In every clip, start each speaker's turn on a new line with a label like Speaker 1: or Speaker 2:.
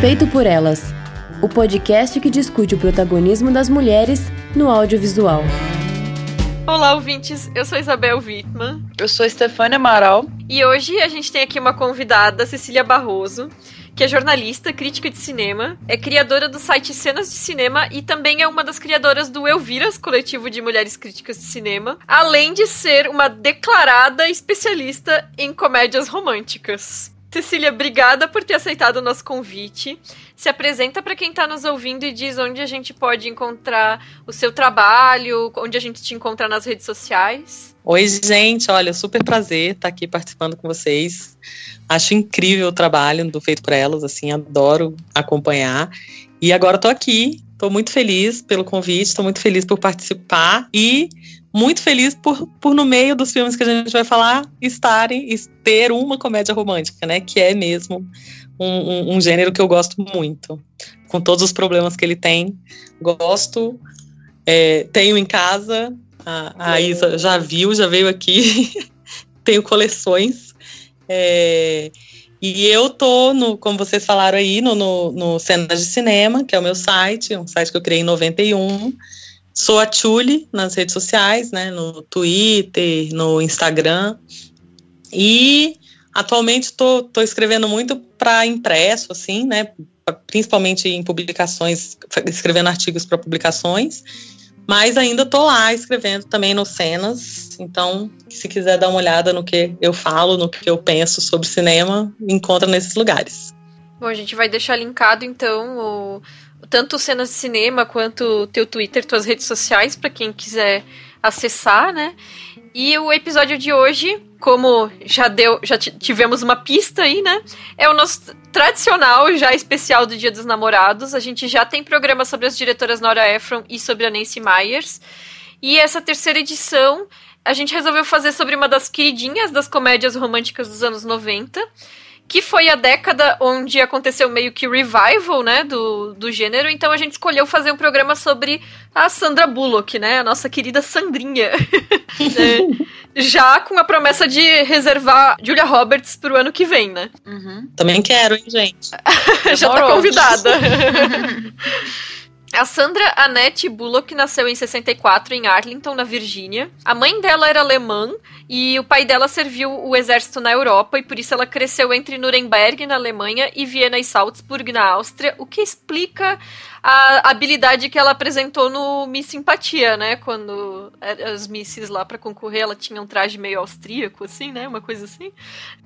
Speaker 1: Feito por Elas, o podcast que discute o protagonismo das mulheres no audiovisual.
Speaker 2: Olá, ouvintes. Eu sou Isabel Wittmann.
Speaker 3: Eu sou Stefânia Amaral.
Speaker 2: E hoje a gente tem aqui uma convidada, Cecília Barroso, que é jornalista, crítica de cinema, é criadora do site Cenas de Cinema e também é uma das criadoras do Elviras, coletivo de mulheres críticas de cinema, além de ser uma declarada especialista em comédias românticas. Cecília, obrigada por ter aceitado o nosso convite. Se apresenta para quem está nos ouvindo e diz onde a gente pode encontrar o seu trabalho, onde a gente te encontra nas redes sociais.
Speaker 3: Oi, gente, olha, super prazer estar aqui participando com vocês. Acho incrível o trabalho do Feito por Elas, assim, adoro acompanhar. E agora estou aqui, estou muito feliz pelo convite, estou muito feliz por participar e muito feliz por, por, no meio dos filmes que a gente vai falar, estarem, ter uma comédia romântica, né? Que é mesmo um, um, um, gênero que eu gosto muito. Com todos os problemas que ele tem. Gosto, é, tenho em casa, a, a Isa já viu, já veio aqui, tenho coleções. É, e eu tô, no, como vocês falaram aí, no, no, no Cenas de Cinema, que é o meu site, um site que eu criei em 91 Sou a Tchuli nas redes sociais, né, no Twitter, no Instagram. E atualmente estou escrevendo muito para impresso, assim, né, principalmente em publicações, escrevendo artigos para publicações. Mas ainda estou lá escrevendo também no Cenas. Então, se quiser dar uma olhada no que eu falo, no que eu penso sobre cinema, encontra nesses lugares.
Speaker 2: Bom, a gente vai deixar linkado então o tanto cenas de cinema quanto teu Twitter, tuas redes sociais, para quem quiser acessar, né? E o episódio de hoje, como já deu, já tivemos uma pista aí, né? É o nosso tradicional, já especial do Dia dos Namorados. A gente já tem programa sobre as diretoras Nora Ephron e sobre a Nancy Myers. E essa terceira edição, a gente resolveu fazer sobre uma das queridinhas das comédias românticas dos anos 90 que foi a década onde aconteceu meio que revival, né, do, do gênero, então a gente escolheu fazer um programa sobre a Sandra Bullock, né, a nossa querida Sandrinha. é, já com a promessa de reservar Julia Roberts pro ano que vem, né?
Speaker 3: Uhum. Também quero, hein, gente?
Speaker 2: já tá convidada. A Sandra Annette Bullock nasceu em 64 em Arlington, na Virgínia. A mãe dela era alemã e o pai dela serviu o exército na Europa e por isso ela cresceu entre Nuremberg, na Alemanha, e Viena e Salzburg, na Áustria, o que explica a habilidade que ela apresentou no Miss Simpatia, né? Quando as misses lá para concorrer, ela tinha um traje meio austríaco, assim, né? Uma coisa assim.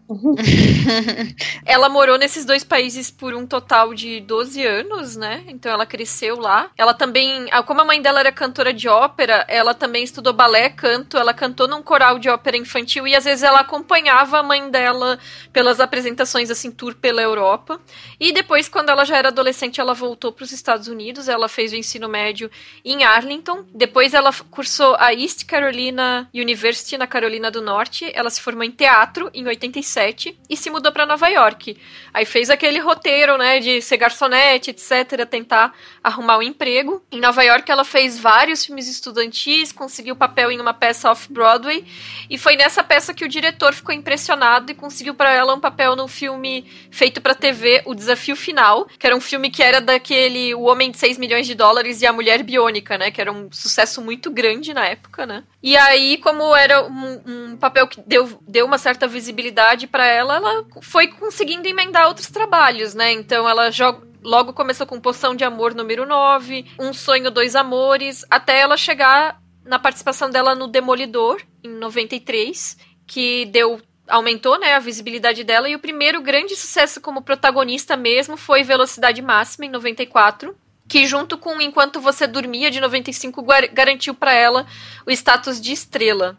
Speaker 2: ela morou nesses dois países por um total de 12 anos, né? Então ela cresceu lá. Ela também, como a mãe dela era cantora de ópera, ela também estudou balé, canto, ela cantou num coral de ópera infantil e às vezes ela acompanhava a mãe dela pelas apresentações assim tour pela Europa. E depois quando ela já era adolescente, ela voltou para os Estados Estados Unidos. Ela fez o ensino médio em Arlington. Depois ela cursou a East Carolina University na Carolina do Norte. Ela se formou em teatro em 87 e se mudou para Nova York. Aí fez aquele roteiro, né, de ser garçonete, etc, tentar arrumar um emprego. Em Nova York ela fez vários filmes estudantis, conseguiu papel em uma peça off-Broadway e foi nessa peça que o diretor ficou impressionado e conseguiu para ela um papel no filme feito para TV, O Desafio Final, que era um filme que era daquele o Homem de 6 milhões de dólares e a Mulher Biônica, né? Que era um sucesso muito grande na época, né? E aí, como era um, um papel que deu, deu uma certa visibilidade para ela, ela foi conseguindo emendar outros trabalhos, né? Então ela joga logo começou com Poção de Amor número 9, Um Sonho, Dois Amores, até ela chegar na participação dela no Demolidor, em 93, que deu aumentou né, a visibilidade dela, e o primeiro grande sucesso como protagonista mesmo foi Velocidade Máxima, em 94, que junto com Enquanto Você Dormia, de 95, garantiu para ela o status de estrela.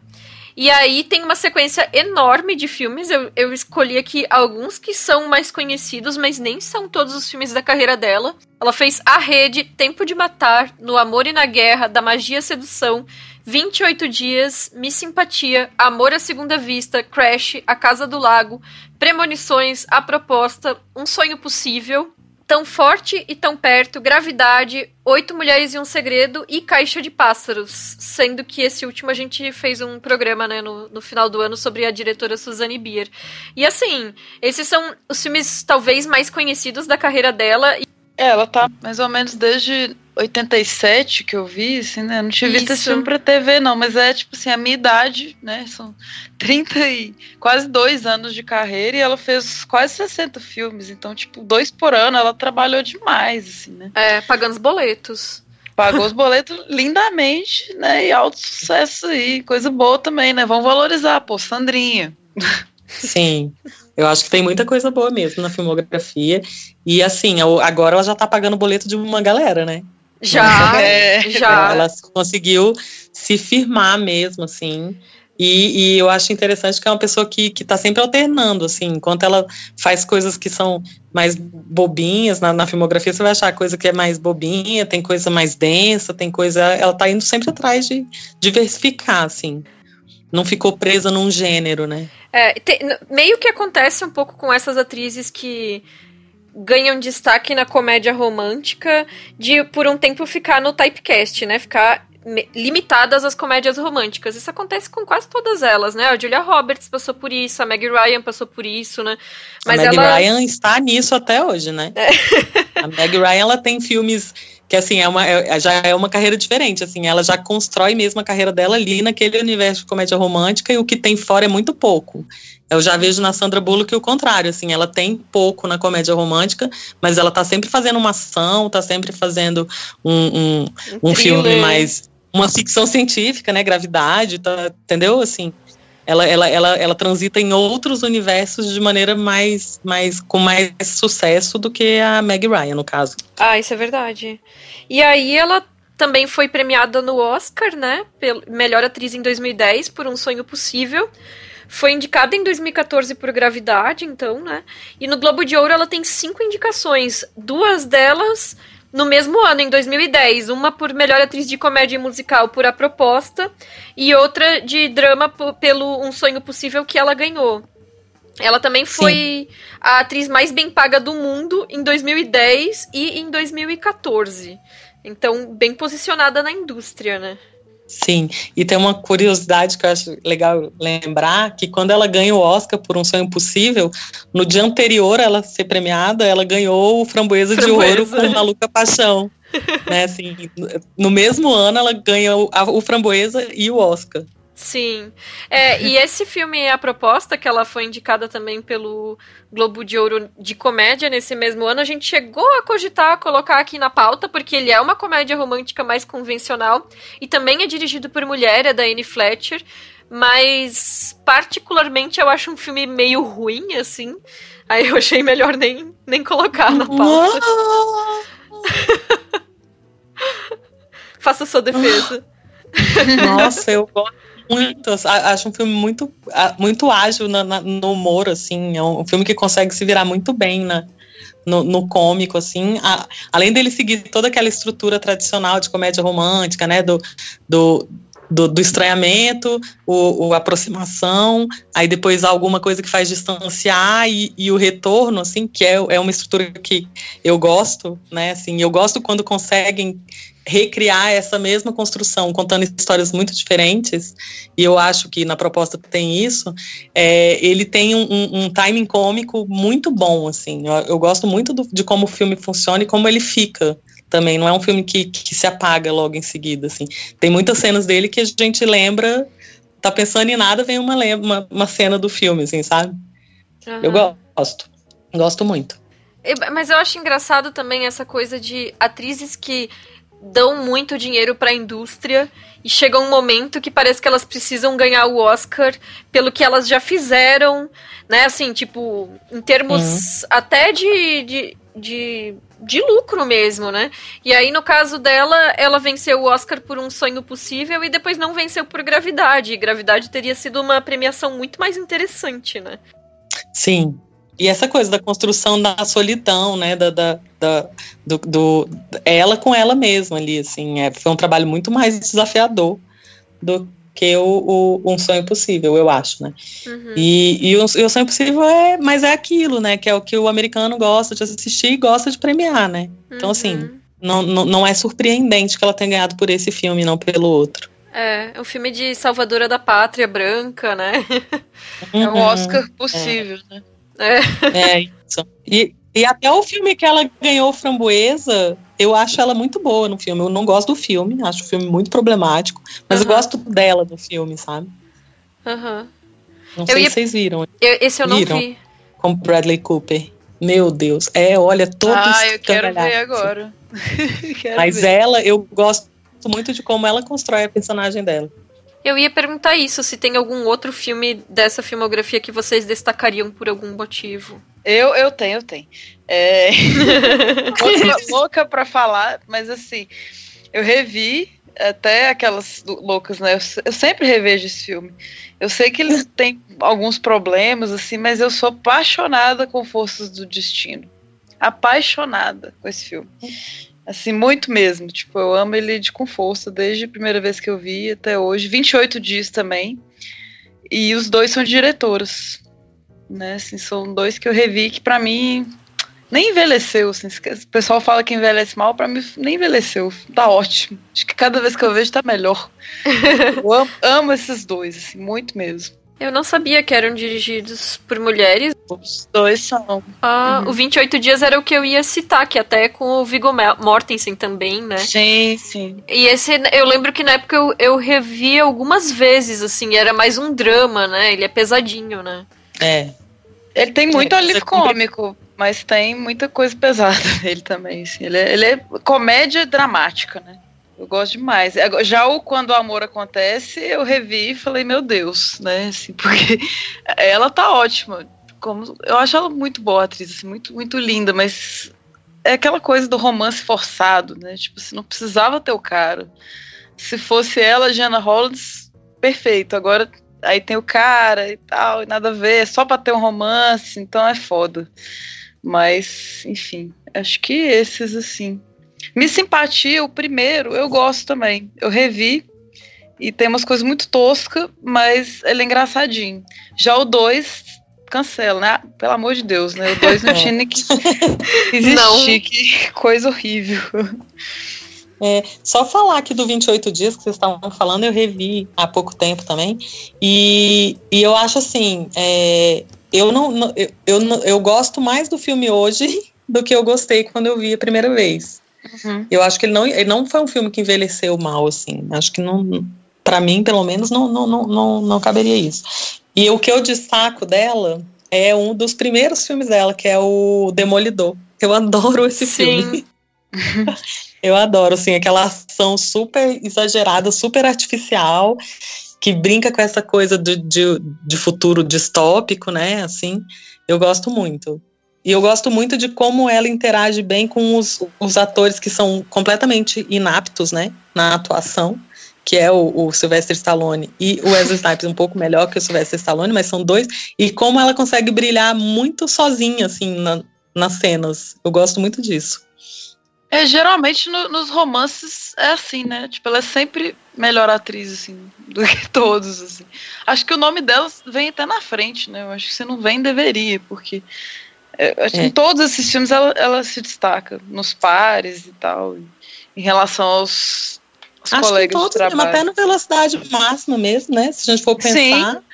Speaker 2: E aí tem uma sequência enorme de filmes. Eu, eu escolhi aqui alguns que são mais conhecidos, mas nem são todos os filmes da carreira dela. Ela fez A Rede, Tempo de Matar, No Amor e na Guerra, Da Magia e Sedução, 28 Dias, Miss Simpatia, Amor à Segunda Vista, Crash, A Casa do Lago, Premonições, A Proposta, Um Sonho Possível, Tão Forte e Tão Perto, Gravidade, Oito Mulheres e um Segredo e Caixa de Pássaros. Sendo que esse último a gente fez um programa né, no, no final do ano sobre a diretora Suzanne Bier. E assim, esses são os filmes talvez mais conhecidos da carreira dela.
Speaker 4: É, ela tá mais ou menos desde 87 que eu vi, assim, né? Não tinha visto esse filme pra TV, não, mas é tipo assim, a minha idade, né? São 30 e quase dois anos de carreira e ela fez quase 60 filmes, então, tipo, dois por ano, ela trabalhou demais, assim, né?
Speaker 2: É, pagando os boletos.
Speaker 4: Pagou os boletos lindamente, né? E alto sucesso aí, coisa boa também, né? Vamos valorizar, pô, Sandrinha.
Speaker 3: Sim. Eu acho que tem muita coisa boa mesmo na filmografia. E assim, agora ela já tá pagando o boleto de uma galera, né?
Speaker 2: Já, é, já.
Speaker 3: Ela conseguiu se firmar mesmo, assim. E, e, eu acho interessante que é uma pessoa que, que tá sempre alternando, assim, enquanto ela faz coisas que são mais bobinhas na, na, filmografia, você vai achar coisa que é mais bobinha, tem coisa mais densa, tem coisa. Ela tá indo sempre atrás de diversificar, assim. Não ficou presa num gênero, né?
Speaker 2: É, tem, meio que acontece um pouco com essas atrizes que ganham destaque na comédia romântica de por um tempo ficar no typecast, né? Ficar limitadas às comédias românticas. Isso acontece com quase todas elas, né? A Julia Roberts passou por isso, a Meg Ryan passou por isso, né?
Speaker 3: Mas a Meg ela... Ryan está nisso até hoje, né? É. a Meg Ryan ela tem filmes que assim é uma é, já é uma carreira diferente, assim, ela já constrói mesmo a carreira dela ali naquele universo de comédia romântica e o que tem fora é muito pouco. Eu já vejo na Sandra Bullock o contrário, assim, ela tem pouco na comédia romântica, mas ela tá sempre fazendo uma ação, tá sempre fazendo um, um, um, um filme mais. uma ficção científica, né? Gravidade, tá, entendeu? Assim. Ela, ela, ela, ela transita em outros universos de maneira mais, mais com mais sucesso do que a Meg Ryan, no caso.
Speaker 2: Ah, isso é verdade. E aí ela também foi premiada no Oscar, né? Pelo melhor atriz em 2010 por Um Sonho Possível. Foi indicada em 2014 por Gravidade, então, né? E no Globo de Ouro ela tem cinco indicações. Duas delas no mesmo ano, em 2010. Uma por melhor atriz de comédia musical por A Proposta e outra de drama pelo Um Sonho Possível que ela ganhou. Ela também foi Sim. a atriz mais bem paga do mundo em 2010 e em 2014. Então, bem posicionada na indústria, né?
Speaker 3: Sim, e tem uma curiosidade que eu acho legal lembrar, que quando ela ganha o Oscar por Um Sonho Impossível, no dia anterior a ela ser premiada, ela ganhou o Framboesa, Framboesa. de Ouro com Maluca Paixão. né, assim, no mesmo ano ela ganha o, a, o Framboesa e o Oscar.
Speaker 2: Sim. É, e esse filme, A Proposta, que ela foi indicada também pelo Globo de Ouro de comédia nesse mesmo ano, a gente chegou a cogitar colocar aqui na pauta, porque ele é uma comédia romântica mais convencional e também é dirigido por mulher, é da Anne Fletcher, mas particularmente eu acho um filme meio ruim, assim. Aí eu achei melhor nem, nem colocar na pauta. Faça sua defesa.
Speaker 3: Nossa, eu gosto muito, acho um filme muito, muito ágil na, na, no humor, assim, é um filme que consegue se virar muito bem na, no, no cômico, assim, a, além dele seguir toda aquela estrutura tradicional de comédia romântica, né, do, do, do, do estranhamento, o, o, aproximação, aí depois alguma coisa que faz distanciar e, e o retorno, assim, que é, é uma estrutura que eu gosto, né, assim, eu gosto quando conseguem recriar essa mesma construção, contando histórias muito diferentes, e eu acho que na proposta tem isso, é, ele tem um, um, um, timing cômico muito bom, assim, eu, eu gosto muito do, de como o filme funciona e como ele fica também, não é um filme que, que se apaga logo em seguida, assim, tem muitas cenas dele que a gente lembra, tá pensando em nada, vem uma, uma, uma cena do filme, assim, sabe? Uhum. Eu gosto, gosto muito.
Speaker 2: Mas eu acho engraçado também essa coisa de atrizes que dão muito dinheiro para a indústria e chega um momento que parece que elas precisam ganhar o Oscar pelo que elas já fizeram, né? Assim, tipo, em termos uhum. até de, de, de, de, lucro mesmo, né? E aí, no caso dela, ela venceu o Oscar por Um Sonho Possível e depois não venceu por Gravidade. E Gravidade teria sido uma premiação muito mais interessante, né?
Speaker 3: Sim, e essa coisa da construção da solidão, né, da, da, da do, do, ela com ela mesma ali, assim, é, foi um trabalho muito mais desafiador do, que o, o Um Sonho Possível, eu acho, né? Uhum. E, e, o, e o Sonho Possível é, mas é aquilo, né? Que é o que o americano gosta de assistir e gosta de premiar, né? Então, assim, uhum. assim, não, não, não é surpreendente que ela tenha ganhado por esse filme, não pelo outro.
Speaker 2: É, é um filme de salvadora da pátria branca, né?
Speaker 4: Uhum, é o Oscar possível, é. né?
Speaker 3: É. é isso. E, e até o filme que ela ganhou Framboesa, eu acho ela muito boa no filme. Eu não gosto do filme, acho o filme muito problemático, mas uhum. eu gosto dela no filme, sabe?
Speaker 2: Uhum.
Speaker 3: Não eu sei ia... se vocês viram.
Speaker 2: Eu, esse eu viram? não vi.
Speaker 3: Com Bradley Cooper. Meu Deus. É, olha, todos.
Speaker 4: Ah, eu quero ver agora.
Speaker 3: quero mas ver. ela, eu gosto muito de como ela constrói a personagem dela.
Speaker 2: Eu ia perguntar isso, se tem algum outro filme dessa filmografia que vocês destacariam por algum motivo.
Speaker 4: Eu, eu tenho, eu tenho. É... louca, louca pra falar, mas assim, eu revi até aquelas loucas, né? Eu, eu, sempre revejo esse filme. Eu sei que ele tem alguns problemas, assim, mas eu sou apaixonada com Forças do Destino. Apaixonada com esse filme. Assim, muito mesmo. Tipo, eu amo ele de com força, desde a primeira vez que eu vi até hoje. 28 dias também. E os dois são diretoras. Né? Assim, são dois que eu revi que para mim nem envelheceu. Assim, o pessoal fala que envelhece mal, para mim nem envelheceu. Tá ótimo. Acho que cada vez que eu vejo tá melhor. eu amo, amo esses dois, assim, muito mesmo.
Speaker 2: Eu não sabia que eram dirigidos por mulheres.
Speaker 4: Os dois são.
Speaker 2: Ah, uhum. O 28 Dias era o que eu ia citar, que até com o Viggo Mortensen também, né?
Speaker 4: Sim, sim.
Speaker 2: E esse, eu lembro que na época eu, eu revi algumas vezes, assim, era mais um drama, né? Ele é pesadinho, né?
Speaker 3: É.
Speaker 4: Ele tem muito é, alívio cômico, mas tem muita coisa pesada nele também, assim. Ele é, ele é comédia dramática, né? Eu gosto demais. Já o Quando o Amor Acontece, eu revi e falei, meu Deus, né? Assim, porque ela tá ótima. Como, eu acho ela muito boa, atriz, assim, muito, muito linda, mas é aquela coisa do romance forçado, né? Tipo, se não precisava ter o cara. Se fosse ela, Jana Rollins, perfeito. Agora aí tem o cara e tal, e nada a ver, só pra ter um romance, então é foda. Mas, enfim, acho que esses, assim, Miss Simpatia, o primeiro, eu gosto também. Eu revi e tem umas coisas muito toscas, mas ele é engraçadinho. Já o 2, cancela, né? Pelo amor de Deus, né? O 2 não tinha nem que existir, não. que coisa horrível.
Speaker 3: É, só falar aqui do 28 dias que vocês estavam falando, eu revi há pouco tempo também. E, e eu acho assim, é, eu não eu, eu, eu gosto mais do filme hoje do que eu gostei quando eu vi a primeira vez. Uhum. Eu acho que ele não, ele não foi um filme que envelheceu mal, assim. Acho que não, para mim, pelo menos, não, não, não, não, não caberia isso. E o que eu destaco dela é um dos primeiros filmes dela, que é o Demolidor. Eu adoro esse Sim. filme. eu adoro, assim, aquela ação super exagerada, super artificial, que brinca com essa coisa de, de, de futuro distópico, né? Assim, eu gosto muito. E eu gosto muito de como ela interage bem com os, os atores que são completamente inaptos, né, na atuação, que é o, o Sylvester Stallone e o Wesley Snipes um pouco melhor que o Sylvester Stallone, mas são dois, e como ela consegue brilhar muito sozinha, assim, na, nas cenas. Eu gosto muito disso.
Speaker 4: É, geralmente no, nos romances é assim, né? Tipo, ela é sempre melhor atriz, assim, do que todos, assim. Acho que o nome dela vem até na frente, né? Eu acho que se não vem, deveria, porque acho é. que em todos esses filmes ela, ela se destaca, nos pares e tal, em relação aos, aos acho colegas que todos, de trabalho.
Speaker 3: Até na velocidade máxima mesmo, né? Se a gente for pensar, Sim.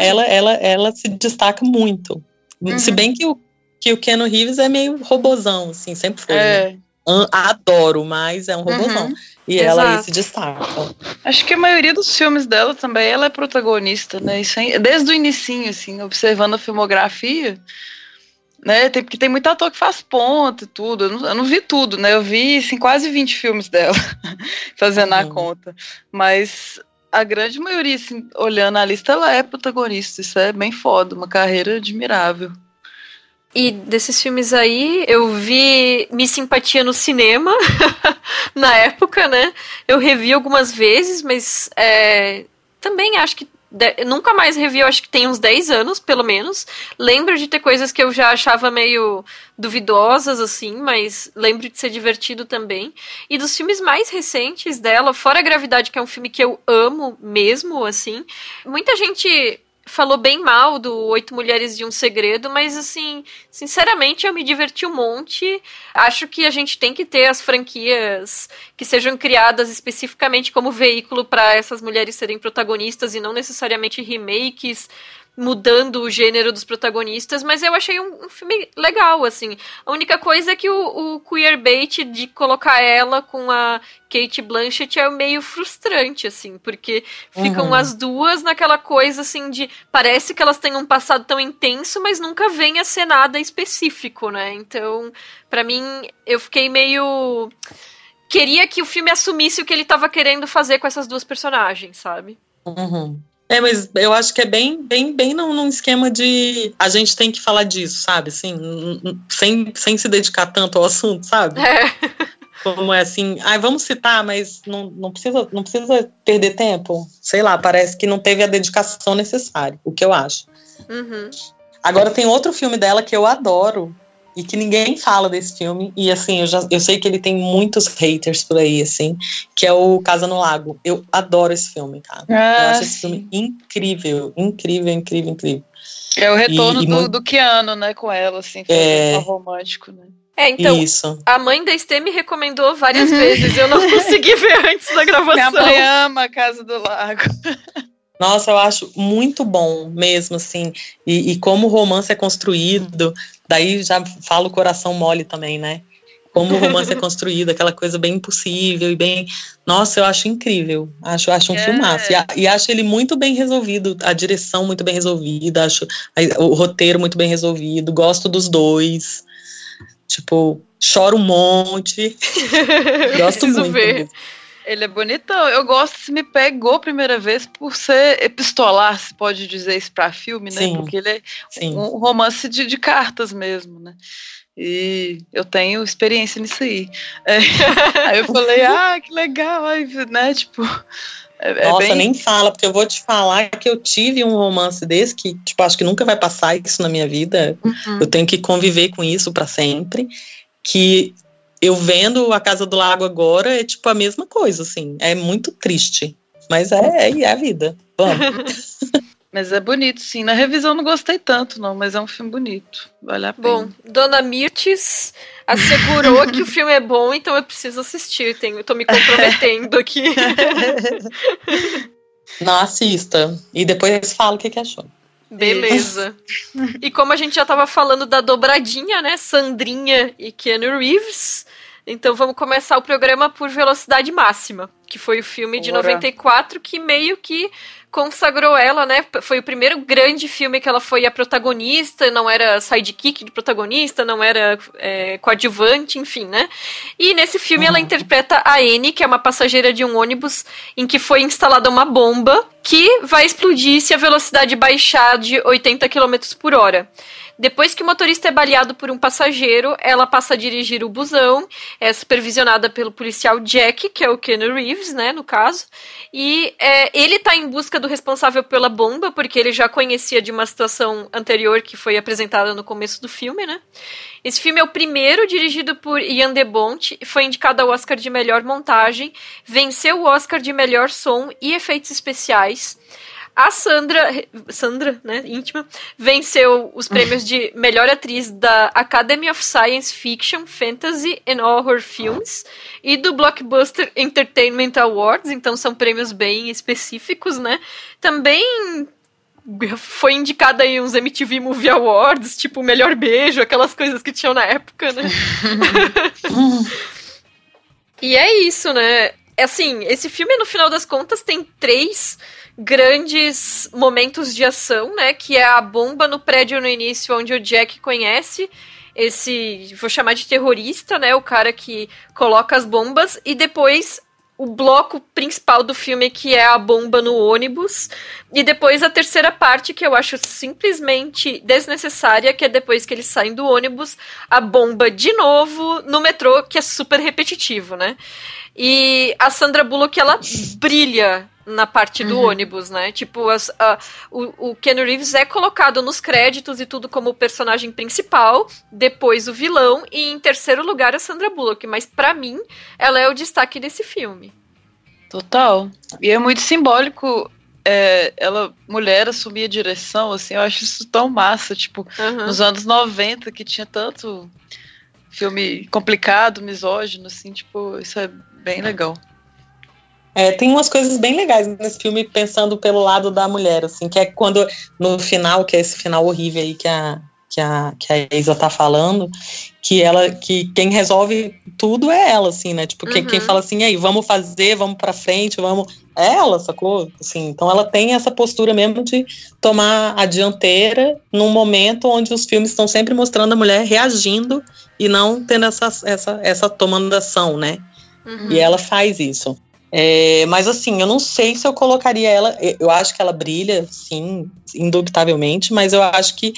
Speaker 3: Ela, ela, ela se destaca muito. Uhum. Se bem que o, que o Keanu Reeves é meio robozão, assim, sempre foi. É. Né? Adoro, mas é um robozão. Uhum. E Exato. ela aí se destaca.
Speaker 4: Acho que a maioria dos filmes dela também, ela é protagonista, né? Isso é, desde o inicinho, assim, observando a filmografia, né? Tem, porque tem muito ator que faz ponto e tudo. Eu não, eu não, vi tudo, né? Eu vi assim, quase 20 filmes dela, fazendo uhum. a conta. Mas a grande maioria, assim, olhando a lista, ela é protagonista. Isso é bem foda, uma carreira admirável.
Speaker 2: E desses filmes aí, eu vi Me Simpatia no cinema, na época, né? Eu revi algumas vezes, mas é, também acho que De, nunca mais revi, acho que tem uns 10 anos, pelo menos. Lembro de ter coisas que eu já achava meio duvidosas, assim, mas lembro de ser divertido também. E dos filmes mais recentes dela, fora a Gravidade, que é um filme que eu amo mesmo, assim, muita gente falou bem mal do Oito Mulheres de um Segredo, mas assim, sinceramente eu me diverti um monte. Acho que a gente tem que ter as franquias que sejam criadas especificamente como veículo para essas mulheres serem protagonistas e não necessariamente remakes mudando o gênero dos protagonistas, mas eu achei um, um, filme legal, assim. A única coisa é que o, o queerbait de colocar ela com a Kate Blanchett é meio frustrante, assim, porque ficam uhum. as duas naquela coisa, assim, de parece que elas têm um passado tão intenso, mas nunca vem a ser nada específico, né? Então, para mim, eu fiquei meio... Queria que o filme assumisse o que ele estava querendo fazer com essas duas personagens, sabe?
Speaker 3: Uhum. É, mas eu acho que é bem, bem, bem num, num, esquema de a gente tem que falar disso, sabe? Assim, sem, sem se dedicar tanto ao assunto, sabe? É. Como é assim, ah, vamos citar, mas não, não, precisa, não precisa perder tempo. Sei lá, parece que não teve a dedicação necessária, o que eu acho.
Speaker 2: Uhum.
Speaker 3: Agora tem outro filme dela que eu adoro, e que ninguém fala desse filme. E assim, eu, já, eu sei que ele tem muitos haters por aí, assim, que é o Casa no Lago. Eu adoro esse filme, cara. Ah, eu acho esse filme incrível, incrível, incrível, incrível.
Speaker 4: É o retorno e, do, e do Keanu, né, com ela, assim, é... romântico, né?
Speaker 2: É, então, Isso. a mãe da Estê me recomendou várias uhum. vezes, eu não consegui ver antes da gravação. Minha
Speaker 4: mãe ama a Casa do Lago.
Speaker 3: Nossa, eu acho muito bom mesmo, assim, e, e como o romance é construído, Daí já falo coração mole também, né? Como o romance é construído, aquela coisa bem impossível e bem. Nossa, eu acho incrível. Acho, acho um é. filmaço. E, e, acho ele muito bem resolvido, a direção muito bem resolvida, acho o roteiro muito bem resolvido. Gosto dos dois. Tipo, choro um monte. Gosto muito. Ver.
Speaker 4: Ele é bonitão. Eu gosto se me pegou a primeira vez por ser epistolar, se pode dizer isso para filme, né? Sim, Porque ele é sim. um romance de, de, cartas mesmo, né? E eu tenho experiência nisso aí. É, aí eu falei, ah, que legal, aí, né? Tipo.
Speaker 3: É, é Nossa, bem... nem fala, porque eu vou te falar que eu tive um romance desse que, tipo, acho que nunca vai passar isso na minha vida. Uhum. Eu tenho que conviver com isso para sempre. Que eu vendo a Casa do Lago agora, é tipo a mesma coisa, assim. É muito triste. Mas é, é, é a vida. Vamos.
Speaker 4: mas é bonito, sim. Na revisão não gostei tanto, não, mas é um filme bonito. Vale a pena.
Speaker 2: Bom, Dona Mirtes assegurou que o filme é bom, então eu preciso assistir. Tenho, eu tô me comprometendo aqui.
Speaker 3: não assista. E depois fala o que, que achou.
Speaker 2: Beleza. e como a gente já tava falando da dobradinha, né? Sandrinha e Keanu Reeves. Então vamos começar o programa por Velocidade Máxima, que foi o filme de Bora. 94 que meio que consagrou ela, né? Foi o primeiro grande filme que ela foi a protagonista, não era sidekick de protagonista, não era é, coadjuvante, enfim, né? E nesse filme uhum. ela interpreta a Anne, que é uma passageira de um ônibus em que foi instalada uma bomba que vai explodir se a velocidade baixar de 80 km por hora. Depois que o motorista é baleado por um passageiro, ela passa a dirigir o busão, é supervisionada pelo policial Jack, que é o Ken Reeves, né, no caso, e é, ele está em busca do responsável pela bomba, porque ele já conhecia de uma situação anterior que foi apresentada no começo do filme, né? Esse filme é o primeiro dirigido por Ian de Bont, foi indicado ao Oscar de melhor montagem, venceu o Oscar de melhor som e efeitos especiais. A Sandra, Sandra, né, íntima, venceu os prêmios de melhor atriz da Academy of Science Fiction, Fantasy and Horror Films e do Blockbuster Entertainment Awards, então são prêmios bem específicos, né? Também foi indicada aí uns MTV Movie Awards, tipo Melhor Beijo, aquelas coisas que tinham na época, né? e é isso, né? Assim, esse filme, no final das contas, tem três grandes momentos de ação, né? Que é a bomba no prédio no início, onde o Jack conhece esse, vou chamar de terrorista, né? O cara que coloca as bombas e depois o bloco principal do filme, que é a bomba no ônibus, e depois a terceira parte, que eu acho simplesmente desnecessária, que é depois que eles saem do ônibus, a bomba de novo no metrô, que é super repetitivo, né? E a Sandra Bullock, ela brilha na parte do uhum. ônibus, né? Tipo, as, a, o, o Ken Reeves é colocado nos créditos e tudo como o personagem principal, depois o vilão, e em terceiro lugar a Sandra Bullock. Mas para mim, ela é o destaque desse filme.
Speaker 4: Total. E é muito simbólico é, ela, mulher, assumir a direção, assim, eu acho isso tão massa, tipo, uhum. nos anos 90, que tinha tanto filme complicado, misógino, assim, tipo, isso é bem legal.
Speaker 3: É, tem umas coisas bem legais nesse filme, pensando pelo lado da mulher, assim, que é quando, no final, que é esse final horrível aí que a, que a, que a Isa tá falando, que ela, que quem resolve tudo é ela, assim, né? Tipo, uhum. quem, quem fala assim, aí, vamos fazer, vamos pra frente, vamos. É ela, sacou? Assim, então ela tem essa postura mesmo de tomar a dianteira num momento onde os filmes estão sempre mostrando a mulher reagindo e não tendo essa, essa, essa tomando ação, né? Uhum. E ela faz isso. É, mas assim, eu não sei se eu colocaria ela. Eu acho que ela brilha, sim, indubitavelmente, mas eu acho que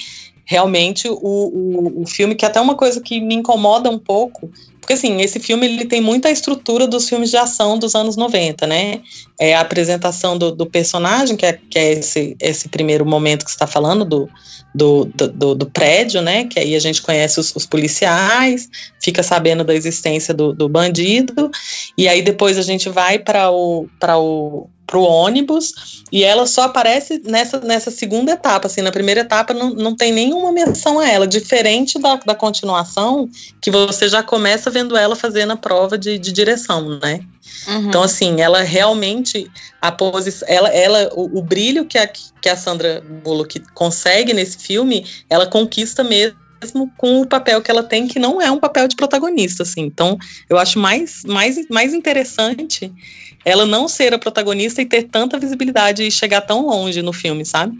Speaker 3: realmente o, o, o filme, que é até uma coisa que me incomoda um pouco, porque assim, esse filme ele tem muita estrutura dos filmes de ação dos anos 90, né? É a apresentação do, do personagem, que é, que é esse, esse primeiro momento que você está falando, do, do, do, do, prédio, né? Que aí a gente conhece os, os policiais, fica sabendo da existência do, do bandido, e aí depois a gente vai para o, o pro ônibus e ela só aparece nessa, nessa segunda etapa, assim, na primeira etapa não, não tem nenhuma menção a ela, diferente da, da continuação, que você já começa vendo ela fazendo a prova de, de direção, né? Uhum. Então, assim, ela realmente, a posição, ela, ela o, o, brilho que a, que a Sandra Bullock consegue nesse filme, ela conquista mesmo com o papel que ela tem, que não é um papel de protagonista, assim. Então, eu acho mais, mais, mais interessante ela não ser a protagonista e ter tanta visibilidade e chegar tão longe no filme, sabe?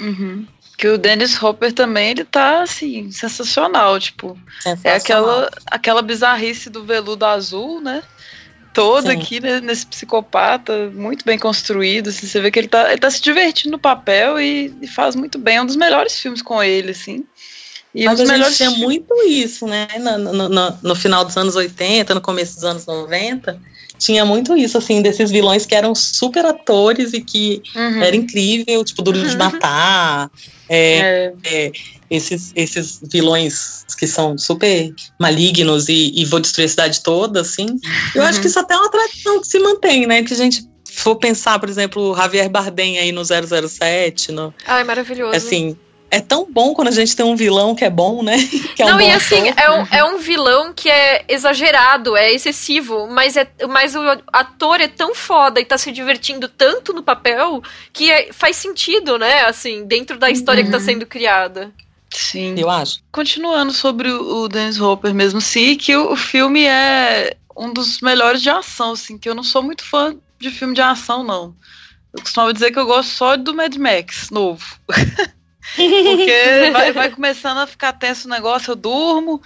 Speaker 4: Uhum. Que o Dennis Hopper também, ele tá, assim, sensacional, tipo, sensacional. é aquela, aquela bizarrice do veludo azul, né? Toda Sim. aqui né, nesse psicopata, muito bem construído, assim, você vê que ele tá, ele tá se divertindo no papel e, e faz muito bem, é um dos melhores filmes com ele, assim.
Speaker 3: E Mas a gente tinha muito isso, né? No, no, no, no, final dos anos 80, no começo dos anos 90, tinha muito isso, assim, desses vilões que eram super atores e que uhum. era incrível, tipo, Duro uhum. de Matar, é, é. É, esses, esses vilões que são super malignos e, e vou destruir a cidade toda, assim. Eu uhum. acho que isso até é uma tradição que se mantém, né? Que a gente for pensar, por exemplo, o Javier Bardem aí no 007, no...
Speaker 2: Ai, maravilhoso.
Speaker 3: Assim, é tão bom quando a gente tem um vilão que é bom, né?
Speaker 2: É não, um e assim, é um, é um, vilão que é exagerado, é excessivo, mas, é, mas o ator é tão foda e tá se divertindo tanto no papel que é, faz sentido, né? Assim, dentro da história uhum. que tá uhum. sendo criada.
Speaker 4: Sim. Eu acho. Continuando sobre o, Dennis Hopper mesmo, sim, que o, o filme é um dos melhores de ação, assim, que eu não sou muito fã de filme de ação, não. Eu costumo dizer que eu gosto só do Mad Max novo. Porque vai, vai, começando a ficar tenso o negócio, eu durmo.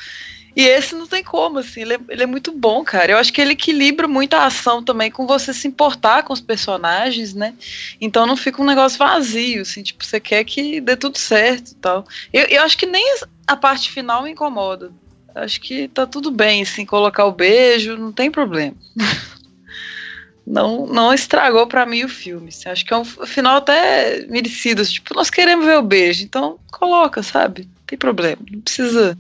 Speaker 4: E esse não tem como, assim, ele é, ele é, muito bom, cara. Eu acho que ele equilibra muito a ação também com você se importar com os personagens, né? Então não fica um negócio vazio, assim, tipo, você quer que dê tudo certo e tal. Eu, eu acho que nem a parte final me incomoda. acho que tá tudo bem, assim, colocar o beijo, não tem problema. não, não estragou para mim o filme. Assim, acho que é um final até merecido. Assim, tipo, nós queremos ver o beijo, então coloca, sabe? Não tem problema, não precisa.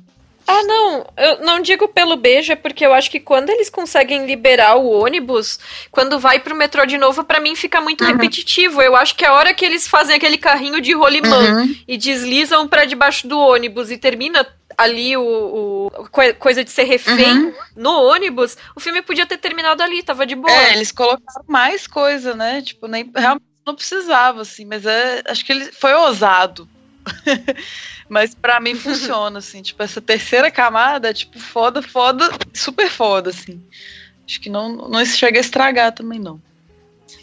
Speaker 2: Ah, não, eu não digo pelo beijo, é porque eu acho que quando eles conseguem liberar o ônibus, quando vai pro metrô de novo, para mim fica muito uhum. repetitivo. Eu acho que a hora que eles fazem aquele carrinho de rolimã uhum. e deslizam para debaixo do ônibus e termina ali o, o, coisa de ser refém uhum. no ônibus, o filme podia ter terminado ali, tava de boa.
Speaker 4: É, eles colocaram mais coisa, né? Tipo, nem realmente não precisava, assim, mas é, acho que ele foi ousado. mas para mim funciona, assim, tipo, essa terceira camada é tipo foda, foda, super foda, assim. Acho que não, não chega a estragar também, não.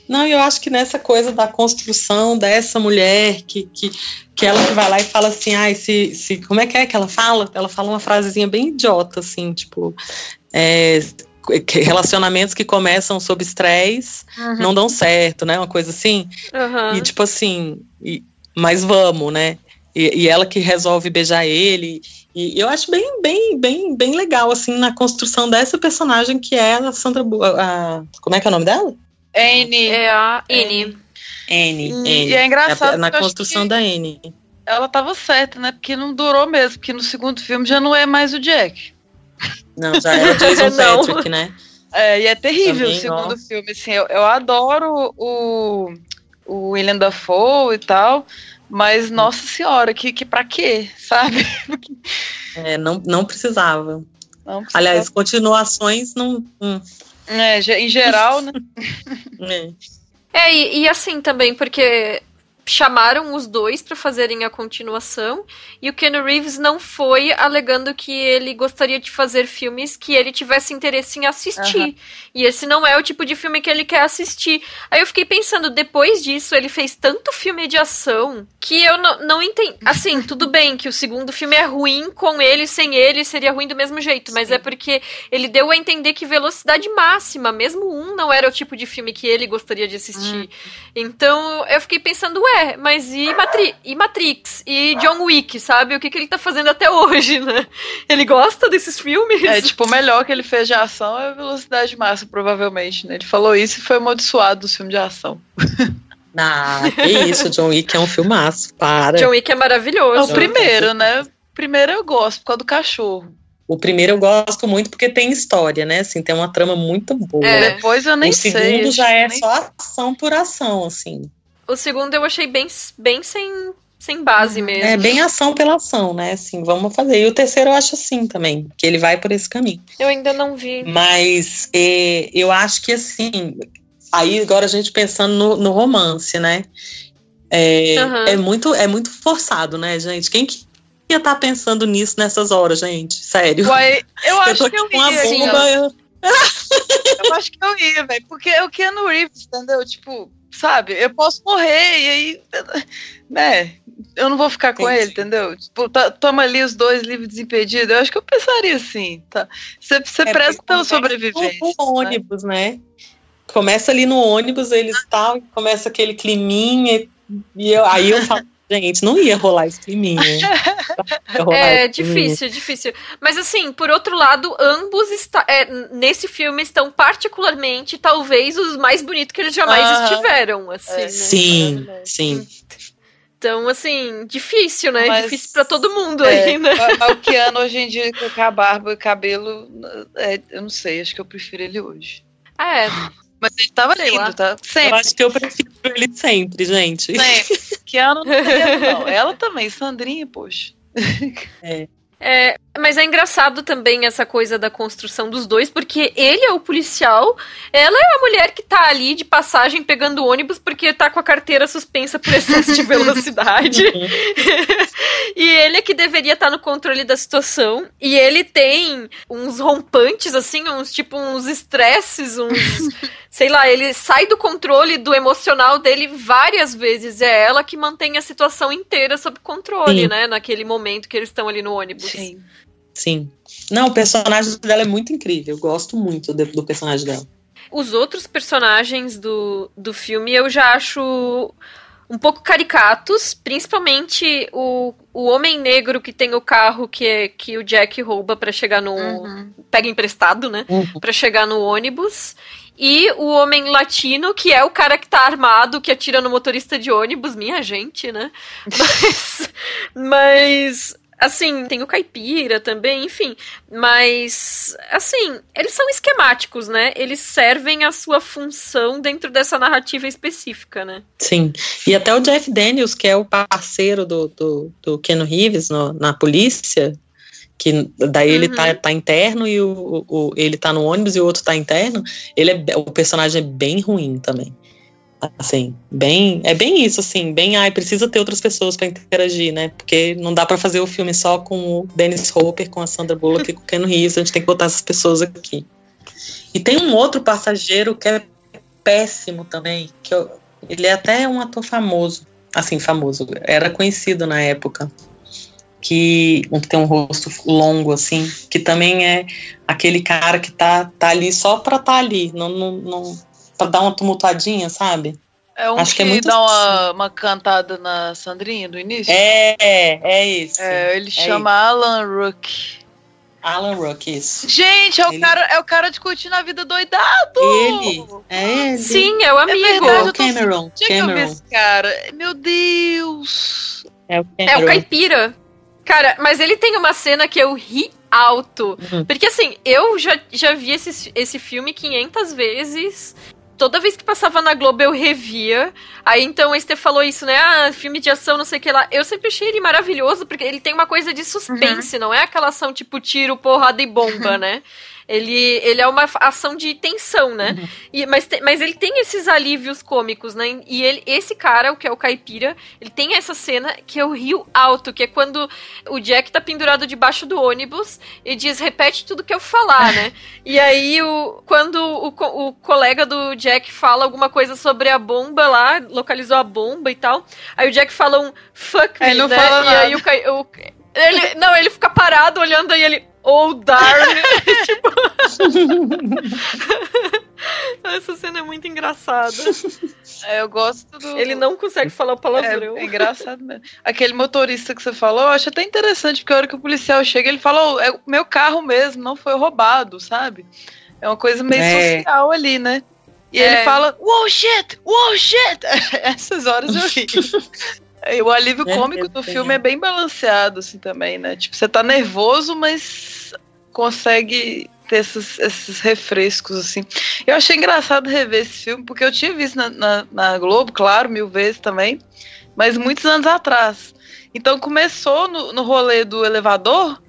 Speaker 3: Não, eu acho que nessa coisa da construção dessa mulher que, que, que ela que vai lá e fala assim, ai, se, se, como é que é que ela fala? Ela fala uma frasezinha bem idiota, assim, tipo, é, relacionamentos que começam sob estresse uhum. não dão certo, né? Uma coisa assim. Uhum. E tipo assim, e, mas vamos, né? E, e, ela que resolve beijar ele. E eu acho bem, bem, bem, bem legal, assim, na construção dessa personagem que é a Sandra. A, como é que é o nome dela?
Speaker 4: Anne.
Speaker 2: É a Anne.
Speaker 3: N.
Speaker 4: E, e é engraçado.
Speaker 3: na construção da N.
Speaker 4: Ela tava certa, né? Porque não durou mesmo, porque no segundo filme já não é mais o Jack.
Speaker 3: Não, já é o Jason Patrick, né?
Speaker 4: É, e é terrível Também, o segundo ó. filme. Assim, eu, eu adoro o, o William Dafoe e tal, mas hum. nossa senhora, que, que pra quê, sabe?
Speaker 3: é, não, não precisava. não precisava. Aliás, continuações não.
Speaker 4: É, em geral, né?
Speaker 2: é. É, e, e assim também, porque chamaram os dois para fazerem a continuação e o Ken Reeves não foi alegando que ele gostaria de fazer filmes que ele tivesse interesse em assistir. Uhum. E esse não é o tipo de filme que ele quer assistir. Aí eu fiquei pensando, depois disso, ele fez tanto filme de ação que eu não, não entendi. Assim, tudo bem que o segundo filme é ruim com ele, sem ele seria ruim do mesmo jeito, mas Sim. é porque ele deu a entender que velocidade máxima, mesmo um, não era o tipo de filme que ele gostaria de assistir. Uhum. Então eu fiquei pensando, ué, mas e, Matri e Matrix? E John Wick, sabe? O que, que ele tá fazendo até hoje, né? Ele gosta desses filmes?
Speaker 4: É, tipo, o melhor que ele fez de ação é Velocidade Máxima, provavelmente, né? Ele falou isso e foi amaldiçoado do filme de ação.
Speaker 3: Ah, que isso, John Wick é um filmaço, para.
Speaker 2: John Wick é maravilhoso.
Speaker 4: É o primeiro, né? O primeiro eu gosto, por causa do cachorro.
Speaker 3: O primeiro eu gosto muito porque tem história, né? Assim, tem uma trama muito boa. É.
Speaker 4: Depois eu nem
Speaker 3: sei. O segundo já é só ação por ação, assim.
Speaker 2: O segundo eu achei bem, bem sem, sem base uhum. mesmo.
Speaker 3: É bem ação pela ação, né? Assim, vamos fazer. E o terceiro eu acho assim também, que ele vai por esse caminho.
Speaker 2: Eu ainda não vi.
Speaker 3: Mas é, eu acho que assim, aí agora a gente pensando no, no romance, né? É, uhum. é, muito, é muito forçado, né, gente? Quem que ia estar tá pensando nisso nessas horas, gente? Sério.
Speaker 4: Uai, eu acho eu que eu ia.
Speaker 3: Bomba, eu...
Speaker 4: eu acho que eu ia, velho. Porque é o Keanu Reeves, entendeu? Tipo, sabe? Eu posso morrer e aí, né? Eu não vou ficar com Entendi. ele, entendeu? Tipo, tá, toma ali os dois livros desimpedidos. Eu acho que eu pensaria assim, tá? Você, você é, preza pelo sobrevivente.
Speaker 3: O, o né? ônibus, né? Começa ali no ônibus, eles tal, começa aquele climinha, e eu, aí eu falo, Gente, não ia rolar esse climinha.
Speaker 2: é difícil, difícil. Mas assim, por outro lado, ambos está, é, nesse filme estão particularmente, talvez, os mais bonitos que eles jamais -huh. estiveram. Assim, é. né?
Speaker 3: Sim, sim.
Speaker 2: Então, assim, difícil, né? Mas, difícil para todo mundo é, aí, né?
Speaker 4: O Keanu hoje em dia, com a barba e cabelo, é, eu não sei, acho que eu prefiro ele hoje.
Speaker 2: É.
Speaker 4: Mas ele tava Sei lindo, lá. tá? Sempre.
Speaker 3: Eu acho que eu prefiro ele sempre, gente.
Speaker 4: Sempre. Keanu não tem não. Ela também, Sandrinha, poxa.
Speaker 2: É. É, mas é engraçado também essa coisa da construção dos dois, porque ele é o policial, ela é a mulher que tá ali de passagem pegando ônibus porque tá com a carteira suspensa por excesso de velocidade. e ele é que deveria estar tá no controle da situação. E ele tem uns rompantes, assim, uns tipo uns estresses, uns. sei lá, ele sai do controle do emocional dele várias vezes. É ela que mantém a situação inteira sob controle, Sim. né? Naquele momento que eles estão ali no ônibus.
Speaker 3: Sim. Sim. Não, o personagem dela é muito incrível. Eu gosto muito do, do personagem dela.
Speaker 2: Os outros personagens do, do filme eu já acho um pouco caricatos, principalmente o, o homem negro que tem o carro que, que o Jack rouba para chegar no. Uhum. pega emprestado, né? Uhum. Pra chegar no ônibus. E o homem latino, que é o cara que tá armado, que atira no motorista de ônibus, minha gente, né? Mas. mas assim, tem o caipira também, enfim. Mas, assim, eles são esquemáticos, né? Eles servem a sua função dentro dessa narrativa específica, né?
Speaker 3: Sim. E até o Jeff Daniels, que é o parceiro do, do, do Ken Reeves no, na polícia, que daí ele tá, uhum. tá interno e o, o, ele tá no ônibus e o outro tá interno, ele é, o personagem é bem ruim também. Assim, bem, é bem isso, assim, bem, ai, precisa ter outras pessoas para interagir, né? Porque não dá para fazer o filme só com o Dennis Hopper, com a Sandra Bullock e com o Ken Reeves, a gente tem que botar essas pessoas aqui. E tem um outro passageiro que é péssimo também, que eu, ele é até um ator famoso, assim, famoso, era conhecido na época, que tem um rosto longo, assim, que também é aquele cara que tá, tá ali só pra tá ali, não, não, não pra dar uma tumultuadinha, sabe?
Speaker 4: É um Acho que, é que é muito dá uma, uma, cantada na Sandrinha do início?
Speaker 3: É, é esse.
Speaker 4: É, ele é chama esse. Alan Rook.
Speaker 3: Alan Rook, isso.
Speaker 4: Gente, é o, ele... cara, é o cara de curtir na vida doidado!
Speaker 3: Ele! É ele.
Speaker 2: Sim, é o amigo. É
Speaker 3: verdade, o Cameron. Tô... Cameron.
Speaker 4: Eu esse cara. Meu Deus!
Speaker 2: É o, Cameron. é o caipira. Cara, mas ele tem uma cena que eu ri alto. Uhum. Porque assim, eu já, já vi esse, esse filme 500 vezes toda vez que passava na Globo eu revia. Aí então a Esther falou isso, né? Ah, filme de ação, não sei o que lá. Eu sempre achei ele maravilhoso, porque ele tem uma coisa de suspense, uhum. não é aquela ação tipo tiro, porrada e bomba, né? Ele, ele é uma ação de tensão, né? Uhum. E, mas, te, mas ele tem esses alívios cômicos, né? E ele, esse cara, o que é o caipira, ele tem essa cena que é o rio alto, que é quando o Jack tá pendurado debaixo do ônibus e diz, repete tudo que eu falar, né? e aí, o, quando o, o colega do Jack fala alguma coisa sobre a bomba lá, localizou a bomba e tal, aí o Jack fala um fuck me,
Speaker 4: né?
Speaker 2: e aí o, o ele, não, ele fica parado olhando aí ele ou Darn. tipo... Essa cena é muito engraçada.
Speaker 4: É, eu gosto do.
Speaker 2: Ele não consegue falar o palavrão.
Speaker 4: É, é, engraçado mesmo. Aquele motorista que você falou, eu acho até interessante, porque a hora que o policial chega, ele fala: oh, é o meu carro mesmo, não foi roubado, sabe? É uma coisa meio é. social ali, né? E é. ele fala, wow, shit, wow, shit! Essas horas eu ri. O alívio é, cômico do filme é bem balanceado, assim, também, né? Tipo, você tá nervoso, mas consegue ter esses, esses refrescos, assim. Eu achei engraçado rever esse filme, porque eu tinha visto na, na, na Globo, claro, mil vezes também, mas muitos anos atrás. Então começou no, no rolê do elevador,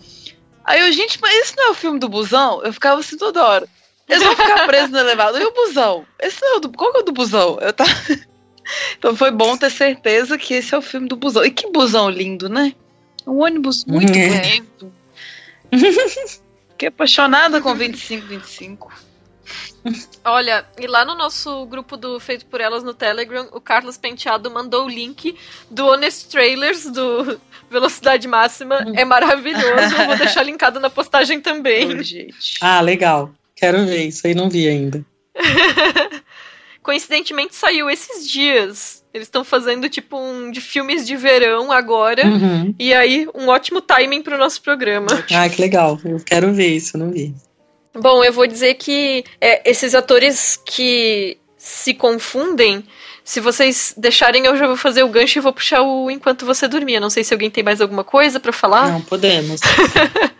Speaker 4: aí eu, gente, mas esse não é o filme do busão? Eu ficava assim toda hora. Eles vão ficar presos no elevador. E o busão? Esse não é o do. Qual que é o do busão? Eu tava. Então foi bom ter certeza que esse é o filme do busão. E que busão lindo, né? Um ônibus muito é. bonito. Fiquei apaixonada com 2525.
Speaker 2: Olha, e lá no nosso grupo do Feito por Elas no Telegram, o Carlos Penteado mandou o link do Honest Trailers do Velocidade Máxima. É maravilhoso. Eu vou deixar linkado na postagem também.
Speaker 3: gente. Ah, legal. Quero ver, isso aí não vi ainda.
Speaker 2: coincidentemente saiu esses dias. Eles estão fazendo tipo um de filmes de verão agora.
Speaker 3: Uhum.
Speaker 2: E aí, um ótimo timing pro nosso programa.
Speaker 3: Ah, que legal. Eu quero ver isso, não vi.
Speaker 2: Bom, eu vou dizer que é, esses atores que se confundem, se vocês deixarem, eu já vou fazer o gancho e vou puxar o enquanto você dormia. Não sei se alguém tem mais alguma coisa para falar.
Speaker 3: Não, podemos.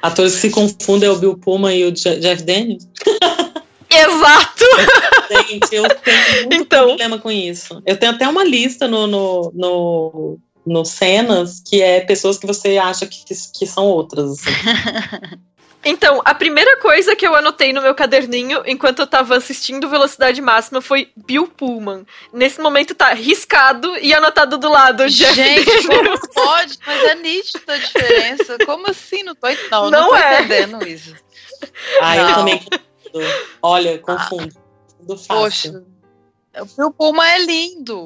Speaker 3: atores que se confundem é o Bill Pullman e o Jeff Daniels.
Speaker 2: Exato!
Speaker 3: Gente, eu tenho muito então, problema com isso. Eu tenho até uma lista no, no, no, no cenas que é pessoas que você acha que, que são outras. Assim.
Speaker 2: Então, a primeira coisa que eu anotei no meu caderninho enquanto eu tava assistindo Velocidade Máxima foi Bill Pullman. Nesse momento tá riscado e anotado do lado.
Speaker 4: Jeff Gente, como pode? Mas é nítida a diferença. Como assim? Não tô, não, não,
Speaker 2: não
Speaker 4: tô
Speaker 2: é.
Speaker 4: entendendo isso.
Speaker 3: Ah, eu também Olha, confundo. Ah,
Speaker 4: poxa, o Bill Pullman é lindo.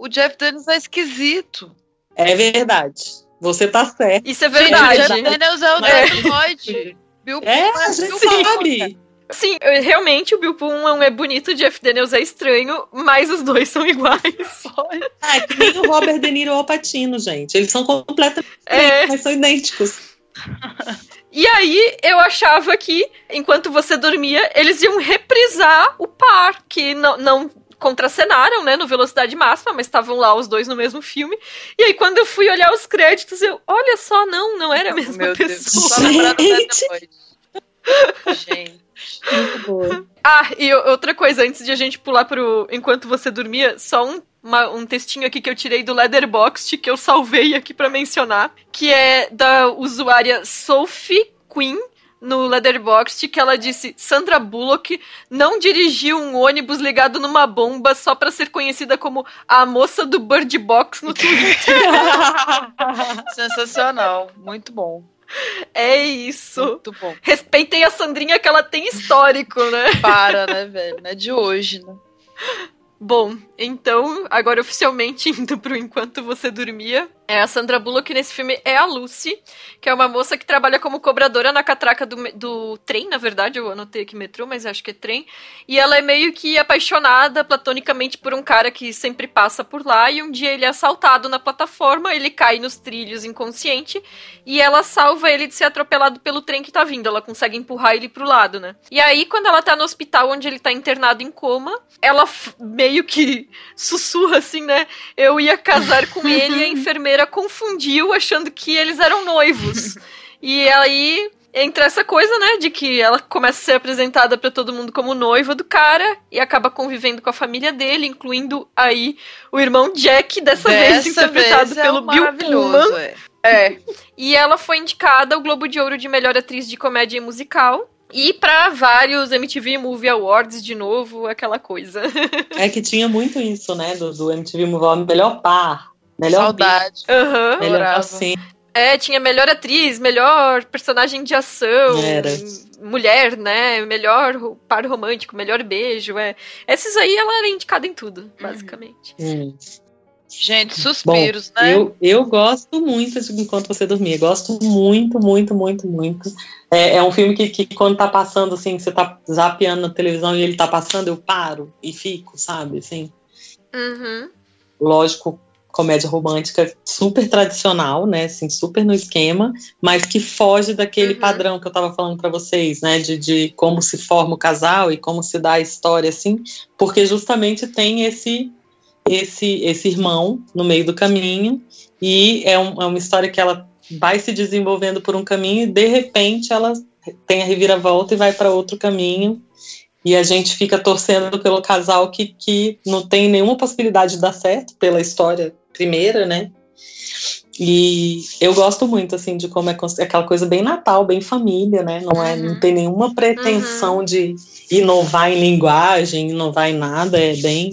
Speaker 4: O Jeff Daniels é esquisito.
Speaker 3: É verdade. Você tá certo.
Speaker 2: Isso é verdade.
Speaker 4: o Jeff Daniels é o Detroit.
Speaker 3: Bill é, Pullman é,
Speaker 2: Bill sabe. Sim, realmente o Bill Pullman é bonito, o Jeff Daniels é estranho, mas os dois são iguais.
Speaker 3: ah, é que nem o Robert De Niro ou o Patino, gente. Eles são completamente é. mas são idênticos.
Speaker 2: E aí eu achava que, enquanto você dormia, eles iam reprisar o par, que não, não contracenaram, né, no Velocidade Máxima, mas estavam lá os dois no mesmo filme. E aí, quando eu fui olhar os créditos, eu, olha só, não, não era a mesma Meu pessoa.
Speaker 4: Deus, Gente. Muito
Speaker 2: boa. Ah, e outra coisa, antes de a gente pular pro Enquanto Você Dormia, só um uma, um textinho aqui que eu tirei do Leatherbox, que eu salvei aqui para mencionar, que é da usuária Sophie Queen, no Leatherbox que ela disse: Sandra Bullock não dirigiu um ônibus ligado numa bomba só para ser conhecida como a moça do Bird Box no Twitter.
Speaker 4: Sensacional, muito bom.
Speaker 2: É isso.
Speaker 4: Muito bom.
Speaker 2: Respeitem a Sandrinha que ela tem histórico, né?
Speaker 4: Para, né, velho? Não é de hoje, né?
Speaker 2: Bom, então, agora oficialmente indo pro Enquanto Você Dormia, É, a Sandra Bullock nesse filme é a Lucy, que é uma moça que trabalha como cobradora na catraca do, do trem, na verdade, eu anotei aqui metrô, mas acho que é trem. E ela é meio que apaixonada platonicamente por um cara que sempre passa por lá, e um dia ele é assaltado na plataforma, ele cai nos trilhos inconsciente, e ela salva ele de ser atropelado pelo trem que tá vindo, ela consegue empurrar ele pro lado, né? E aí, quando ela tá no hospital onde ele tá internado em coma, ela meio que sussurra assim, né? Eu ia casar com ele e a enfermeira confundiu achando que eles eram noivos. e aí entra essa coisa, né, de que ela começa a ser apresentada para todo mundo como noiva do cara e acaba convivendo com a família dele, incluindo aí o irmão Jack, dessa, dessa vez interpretado vez é pelo Bill Pullman. É. é. E ela foi indicada ao Globo de Ouro de melhor atriz de comédia musical. E para vários MTV Movie Awards, de novo, aquela coisa.
Speaker 3: É que tinha muito isso, né? Do, do MTV Movie Awards, melhor par. Melhor
Speaker 4: Saudade.
Speaker 2: Uhum.
Speaker 3: Melhor assim.
Speaker 2: É, tinha melhor atriz, melhor personagem de ação,
Speaker 3: Era.
Speaker 2: mulher, né? Melhor par romântico, melhor beijo. É. Esses aí ela era indicada em tudo, uhum. basicamente.
Speaker 3: Hum.
Speaker 4: Gente, suspiros,
Speaker 3: Bom,
Speaker 4: né?
Speaker 3: Eu, eu gosto muito de Enquanto Você Dormia. Gosto muito, muito, muito, muito. É, é um filme que, que, quando tá passando, assim, você tá zapeando na televisão e ele tá passando, eu paro e fico, sabe? Assim.
Speaker 2: Uhum.
Speaker 3: Lógico, comédia romântica super tradicional, né? Assim, super no esquema, mas que foge daquele uhum. padrão que eu tava falando para vocês, né? De, de como se forma o casal e como se dá a história, assim, porque justamente tem esse esse esse irmão no meio do caminho e é, um, é uma história que ela vai se desenvolvendo por um caminho e de repente ela tem a reviravolta e vai para outro caminho e a gente fica torcendo pelo casal que, que não tem nenhuma possibilidade de dar certo pela história primeira, né? E eu gosto muito, assim, de como é aquela coisa bem natal, bem família, né? Não, é, não uhum. tem nenhuma pretensão uhum. de inovar em linguagem, inovar em nada, é bem,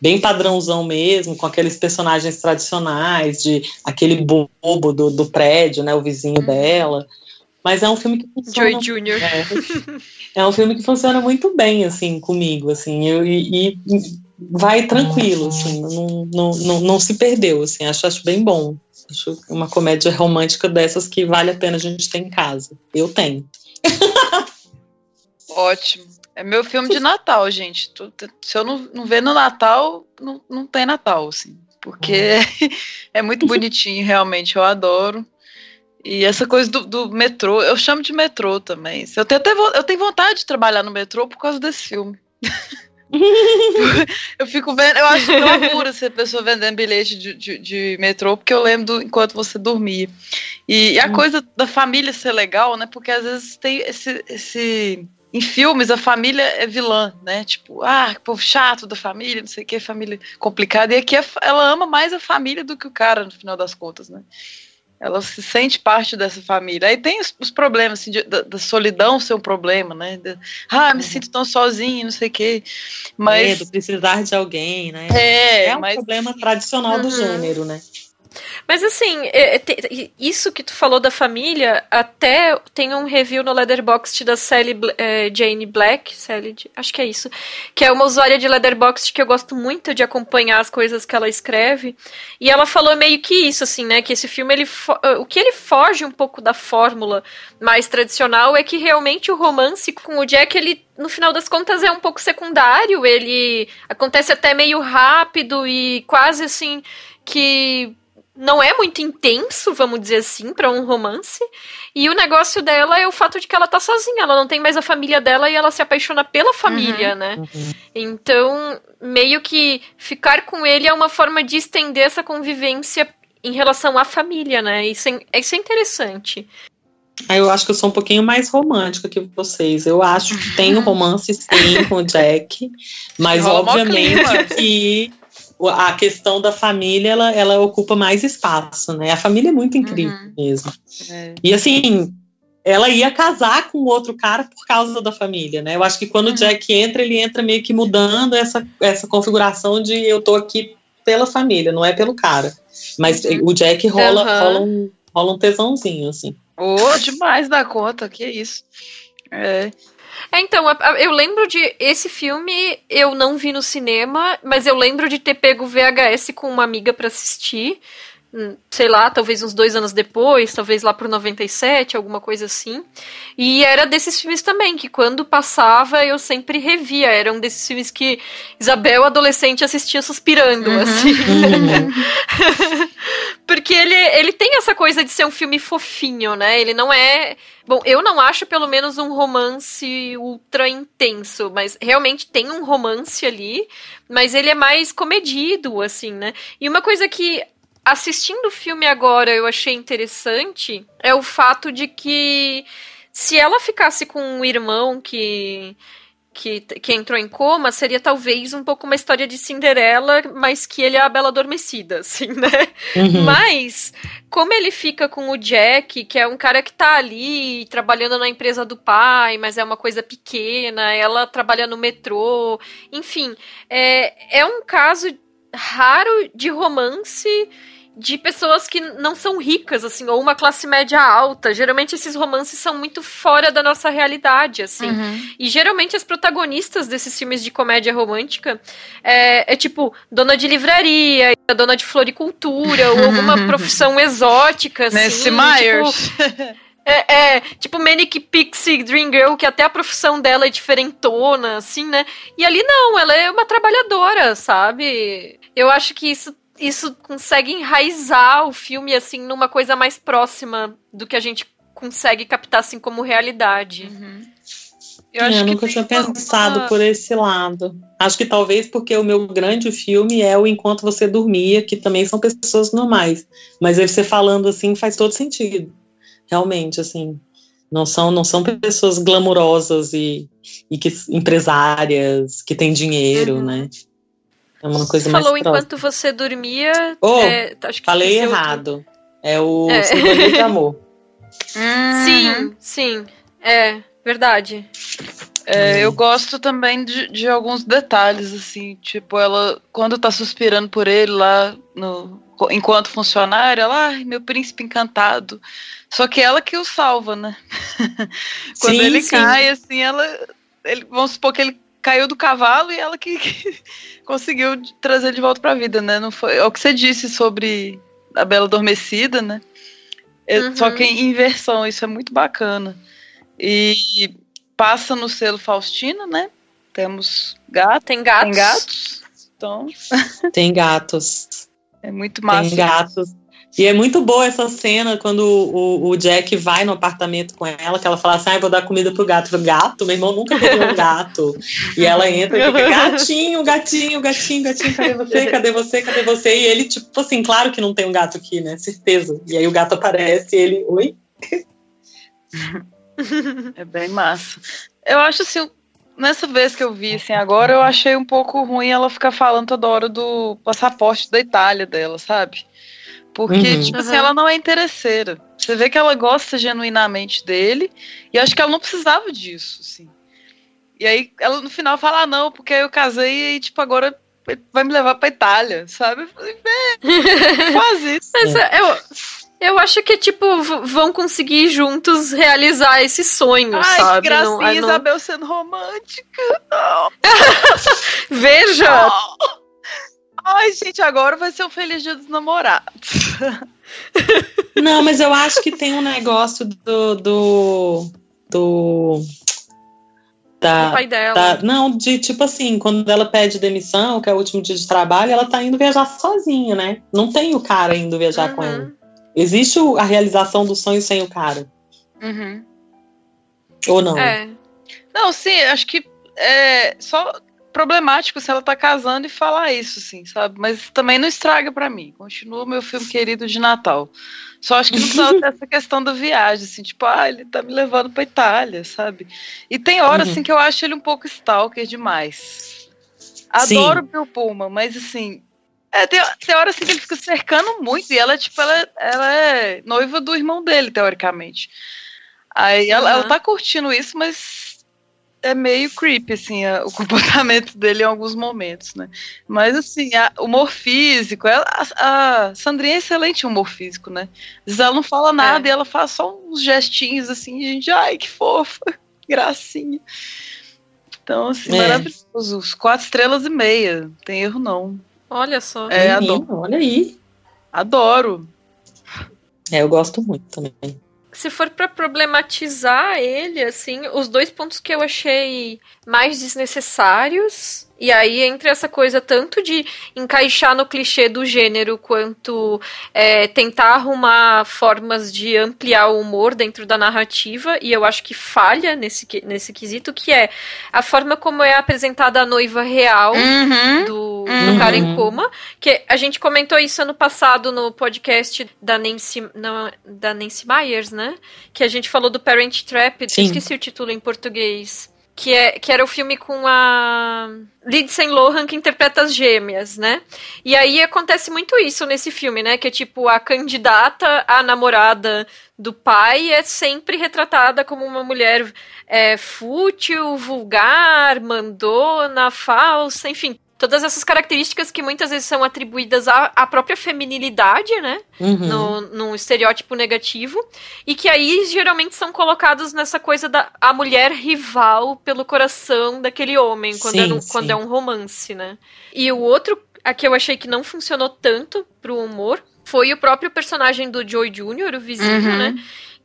Speaker 3: bem padrãozão mesmo, com aqueles personagens tradicionais, de aquele bobo do, do prédio, né? O vizinho uhum. dela. Mas é um filme que funciona.
Speaker 2: Joy Jr.
Speaker 3: É, é, um filme que funciona muito bem, assim, comigo, assim, eu, e, e vai tranquilo, assim, não, não, não, não, se perdeu, assim, acho, acho bem bom. Acho uma comédia romântica dessas que vale a pena a gente ter em casa. Eu tenho.
Speaker 4: Ótimo. É meu filme de Natal, gente. Se eu não, não ver no Natal, não, não tem Natal, assim. Porque hum. é muito bonitinho, realmente. Eu adoro. E essa coisa do, do, metrô, eu chamo de metrô também. Eu tenho, até, eu tenho vontade de trabalhar no metrô por causa desse filme. eu fico vendo, eu acho loucura ser pessoa vendendo bilhete de, de, de, metrô, porque eu lembro do, enquanto você dormia. E, e a hum. coisa da família ser legal, né? Porque às vezes tem esse, esse. Em filmes, a família é vilã, né? Tipo, ah, povo chato da família, não sei o que, família complicada. E aqui ela ama mais a família do que o cara, no final das contas, né? ela se sente parte dessa família. Aí tem os, os problemas, assim, de, da, da, solidão ser um problema, né? De, ah, me uhum. sinto tão sozinha, não sei o quê. Mas...
Speaker 3: É, precisar de alguém, né?
Speaker 4: É,
Speaker 3: é um mas... problema tradicional uhum. do gênero, né?
Speaker 2: Mas assim, é, é, isso que tu falou da família, até tem um review no Leatherboxd da Sally é, Jane Black, Sally, acho que é isso, que é uma usuária de Leatherboxd que eu gosto muito de acompanhar as coisas que ela escreve, e ela falou meio que isso, assim, né, que esse filme, ele o que ele foge um pouco da fórmula mais tradicional é que realmente o romance com o Jack, ele no final das contas é um pouco secundário, ele acontece até meio rápido e quase assim que não é muito intenso, vamos dizer assim, para um romance. E o negócio dela é o fato de que ela tá sozinha, ela não tem mais a família dela e ela se apaixona pela família, uhum. né? Uhum. Então, meio que ficar com ele é uma forma de estender essa convivência em relação à família, né? Isso é, isso é interessante.
Speaker 3: Ah, eu acho que eu sou um pouquinho mais romântica que vocês. Eu acho que tem um romance sim com o Jack, mas obviamente que a questão da família ela, ela ocupa mais espaço, né? A família é muito incrível uhum. mesmo. É. E assim, ela ia casar com outro cara por causa da família, né? Eu acho que quando uhum. o Jack entra, ele entra meio que mudando essa, essa configuração de eu tô aqui pela família, não é pelo cara. Mas uhum. o Jack rola, rola, um, rola um tesãozinho, assim.
Speaker 4: Oh, demais da conta, que isso. É.
Speaker 2: É, então, eu lembro de. Esse filme eu não vi no cinema, mas eu lembro de ter pego VHS com uma amiga para assistir. hum, sei lá, talvez uns dois anos depois, talvez lá pro 97, alguma coisa assim. E era desses filmes também, que quando passava eu sempre revia. Era um desses filmes que Isabel, adolescente, assistia suspirando, uhum. assim. Uhum. Porque ele, ele tem essa coisa de ser um filme fofinho, né? Ele não é. Bom, eu não acho pelo menos um romance ultra intenso, mas realmente tem um romance ali, mas ele é mais comedido, assim, né? E uma coisa que assistindo o filme agora eu achei interessante é o fato de que se ela ficasse com um irmão que que, que entrou em coma seria talvez um pouco uma história de Cinderela, mas que ele é a Bela Adormecida, assim, né? Uhum. Mas, como ele fica com o Jack, que é um cara que tá ali trabalhando na empresa do pai, mas é uma coisa pequena, ela trabalha no metrô, enfim, é, é um caso raro de romance de pessoas que não são ricas, assim, ou uma classe média alta. Geralmente esses romances são muito fora da nossa realidade, assim. Uhum. E geralmente as protagonistas desses filmes de comédia romântica é, é tipo dona de livraria, dona de floricultura, ou alguma profissão exótica, assim.
Speaker 4: Nancy Myers.
Speaker 2: Tipo, É, é, tipo Manic Pixie Dream Girl, que até a profissão dela é diferentona, assim, né? E ali não, ela é uma trabalhadora, sabe? Eu acho que isso isso consegue enraizar o filme assim numa coisa mais próxima do que a gente consegue captar assim como realidade.
Speaker 3: Uhum. Eu, é, eu nunca tinha pensado por esse lado. Acho que talvez porque o meu grande filme é o Enquanto Você Dormia, que também são pessoas normais. Mas aí você falando assim faz todo sentido. Realmente, assim. Não são, não são pessoas glamurosas e, e que, empresárias que têm dinheiro, uhum. né? É uma coisa
Speaker 2: você
Speaker 3: mais
Speaker 2: falou próxima. enquanto você dormia.
Speaker 3: Oh, é, falei errado. Outro. É o é. de Amor.
Speaker 2: Sim, sim. É, verdade.
Speaker 4: É, eu gosto também de, de, alguns detalhes, assim, tipo, ela, quando tá suspirando por ele lá, no, enquanto funcionária, ela, ai, meu príncipe encantado. Só que ela que o salva, né? quando sim, ele sim. cai, assim, ela. Ele, vamos supor que ele caiu do cavalo e ela que, que conseguiu trazer de volta para a vida, né? Não foi, é o que você disse sobre a Bela Adormecida, né? É, uhum. Só que em inversão, isso é muito bacana. E passa no selo Faustino, né? Temos gato,
Speaker 2: tem gatos.
Speaker 4: Tem gatos. Então...
Speaker 3: Tem gatos.
Speaker 4: É muito massa.
Speaker 3: Tem gatos. E é muito boa essa cena quando o, o, Jack vai no apartamento com ela, que ela fala assim: ah, vou dar comida pro gato. Pro gato? Meu irmão nunca teve um gato. e ela entra e fica: gatinho, gatinho, gatinho, gatinho, cadê você? Cadê você? Cadê você? E ele, tipo assim, claro que não tem um gato aqui, né? Certeza. E aí o gato aparece e ele: oi?
Speaker 4: É bem massa. Eu acho assim, nessa vez que eu vi, assim, agora eu achei um pouco ruim ela ficar falando toda hora do passaporte da Itália dela, sabe? Porque, uhum. tipo assim, ela não é interesseira. Você vê que ela gosta genuinamente dele. E acho que ela não precisava disso, assim. E aí ela no final fala, ah, não, porque eu casei e, tipo, agora vai me levar pra Itália, sabe? Eu falei, faz isso.
Speaker 2: Mas é. eu, eu acho que, tipo, vão conseguir juntos realizar esse sonho,
Speaker 4: Ai,
Speaker 2: sabe?
Speaker 4: Que gracinha, não, não... Isabel sendo romântica. Não.
Speaker 2: Veja! Não.
Speaker 4: Ai, gente, agora vai ser o Feliz Dia dos Namorados.
Speaker 3: Não, mas eu acho que tem um negócio do. do, do
Speaker 2: da, pai dela.
Speaker 3: Da, não, de tipo assim, quando ela pede demissão, que é o último dia de trabalho, ela tá indo viajar sozinha, né? Não tem o cara indo viajar uhum. com ela. Existe a realização do sonho sem o cara.
Speaker 4: Uhum.
Speaker 3: Ou não?
Speaker 2: É.
Speaker 4: Não, sim, acho que é, só problemático se ela tá casando e falar isso, assim, sabe? Mas também não estraga para mim. Continua o meu filme querido de Natal. Só acho que não precisava ter essa questão da viagem, assim, tipo, ah, ele tá me levando pra Itália, sabe? E tem horas, uhum. assim, que eu acho ele um pouco stalker demais. Adoro o Bill Pullman, mas, assim, é, tem, tem horas assim, que ele fica cercando muito, e ela, tipo, ela, ela é noiva do irmão dele, teoricamente. Aí ela, uhum. ela tá curtindo isso, mas é meio creepy, assim, a, o comportamento dele em alguns momentos, né? Mas, assim, a, humor físico, ela, a, a, Sandrinha é excelente em humor físico, né? Às vezes ela não fala nada é. e ela faz só uns gestinhos, assim, gente, ai, que fofa, gracinha. Então, assim, é. maravilhoso. Quatro estrelas e meia, não tem erro não.
Speaker 2: Olha só.
Speaker 3: É, Menino, olha aí.
Speaker 4: Adoro.
Speaker 3: É, eu gosto muito também
Speaker 2: se for para problematizar ele, assim, os dois pontos que eu achei mais desnecessários e aí entre essa coisa tanto de encaixar no clichê do gênero quanto é, tentar arrumar formas de ampliar o humor dentro da narrativa, e eu acho que falha nesse, nesse quesito, que é a forma como é apresentada a noiva real
Speaker 4: uhum,
Speaker 2: do, uhum. do cara em coma. Que a gente comentou isso ano passado no podcast da Nancy, não, da Nancy Myers, né? Que a gente falou do Parent Trap, esqueci o título em português que, é, que era o filme com a Lindsay Lohan que interpreta as gêmeas, né? E aí acontece muito isso nesse filme, né? Que é tipo a candidata a namorada do pai é sempre retratada como uma mulher é, fútil, vulgar, mandona, falsa, enfim todas essas características que muitas vezes são atribuídas à, à própria feminilidade, né? Uhum. No, num estereótipo negativo. E que aí geralmente são colocados nessa coisa da a mulher rival pelo coração daquele homem, quando, sim, é, um, quando é um romance, né? E o outro, a que eu achei que não funcionou tanto pro humor, foi o próprio personagem do Joey Jr., o vizinho, uhum. né?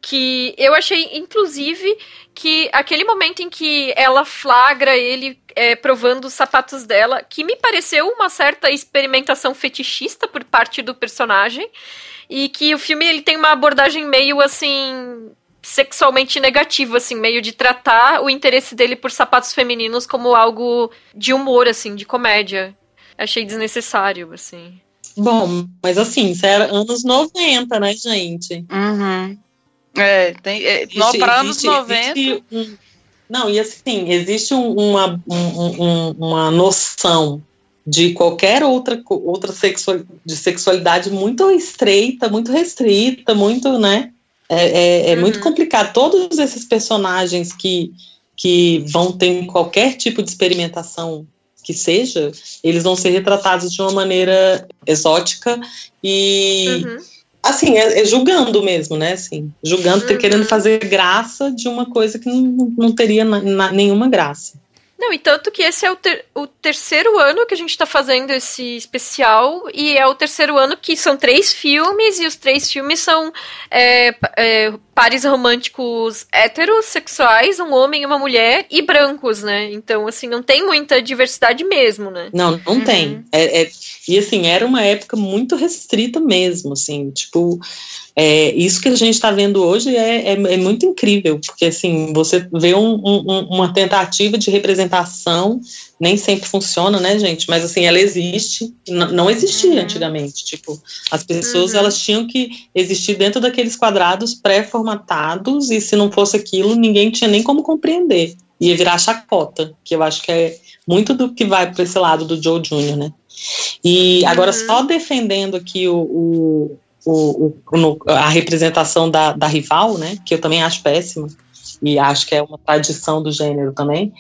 Speaker 2: que eu achei, inclusive, que aquele momento em que ela flagra ele é, provando os sapatos dela, que me pareceu uma certa experimentação fetichista por parte do personagem, e que o filme ele tem uma abordagem meio assim sexualmente negativa, assim, meio de tratar o interesse dele por sapatos femininos como algo de humor, assim, de comédia. Achei desnecessário, assim.
Speaker 3: Bom, mas assim, isso era anos 90, né, gente?
Speaker 4: Uhum. É, tem. É, para anos 90. Um,
Speaker 3: não, e assim, existe uma, um, uma noção de qualquer outra, outra sexual, de sexualidade muito estreita, muito restrita, muito, né? É, é, é uhum. muito complicado. Todos esses personagens que, que vão ter qualquer tipo de experimentação que seja, eles vão ser retratados de uma maneira exótica e. Uhum assim, é, é, julgando mesmo, né? Assim, julgando, uhum. querendo fazer graça de uma coisa que não, não teria na, na, nenhuma graça.
Speaker 2: Não, e tanto que esse é o, ter, o terceiro ano que a gente está fazendo esse especial, e é o terceiro ano que são três filmes, e os três filmes são é, é, pares românticos heterossexuais, um homem e uma mulher, e brancos, né? Então, assim, não tem muita diversidade mesmo, né?
Speaker 3: Não, não uhum. tem. É, é, e, assim, era uma época muito restrita mesmo, assim, tipo, é, isso que a gente está vendo hoje é, é, é, muito incrível, porque, assim, você vê um, um, uma tentativa de representação, nem sempre funciona, né, gente? Mas, assim, ela existe, não existia uhum. antigamente, tipo, as pessoas, uhum. elas tinham que existir dentro daqueles quadrados pré-formados formatados e se não fosse aquilo, ninguém tinha nem como compreender. Ia virar chacota, que eu acho que é muito do que vai para esse lado do Joe Jr., né? E agora, uhum. só defendendo aqui o, o, o, o, a representação da, da rival, né? Que eu também acho péssima, e acho que é uma tradição do gênero também.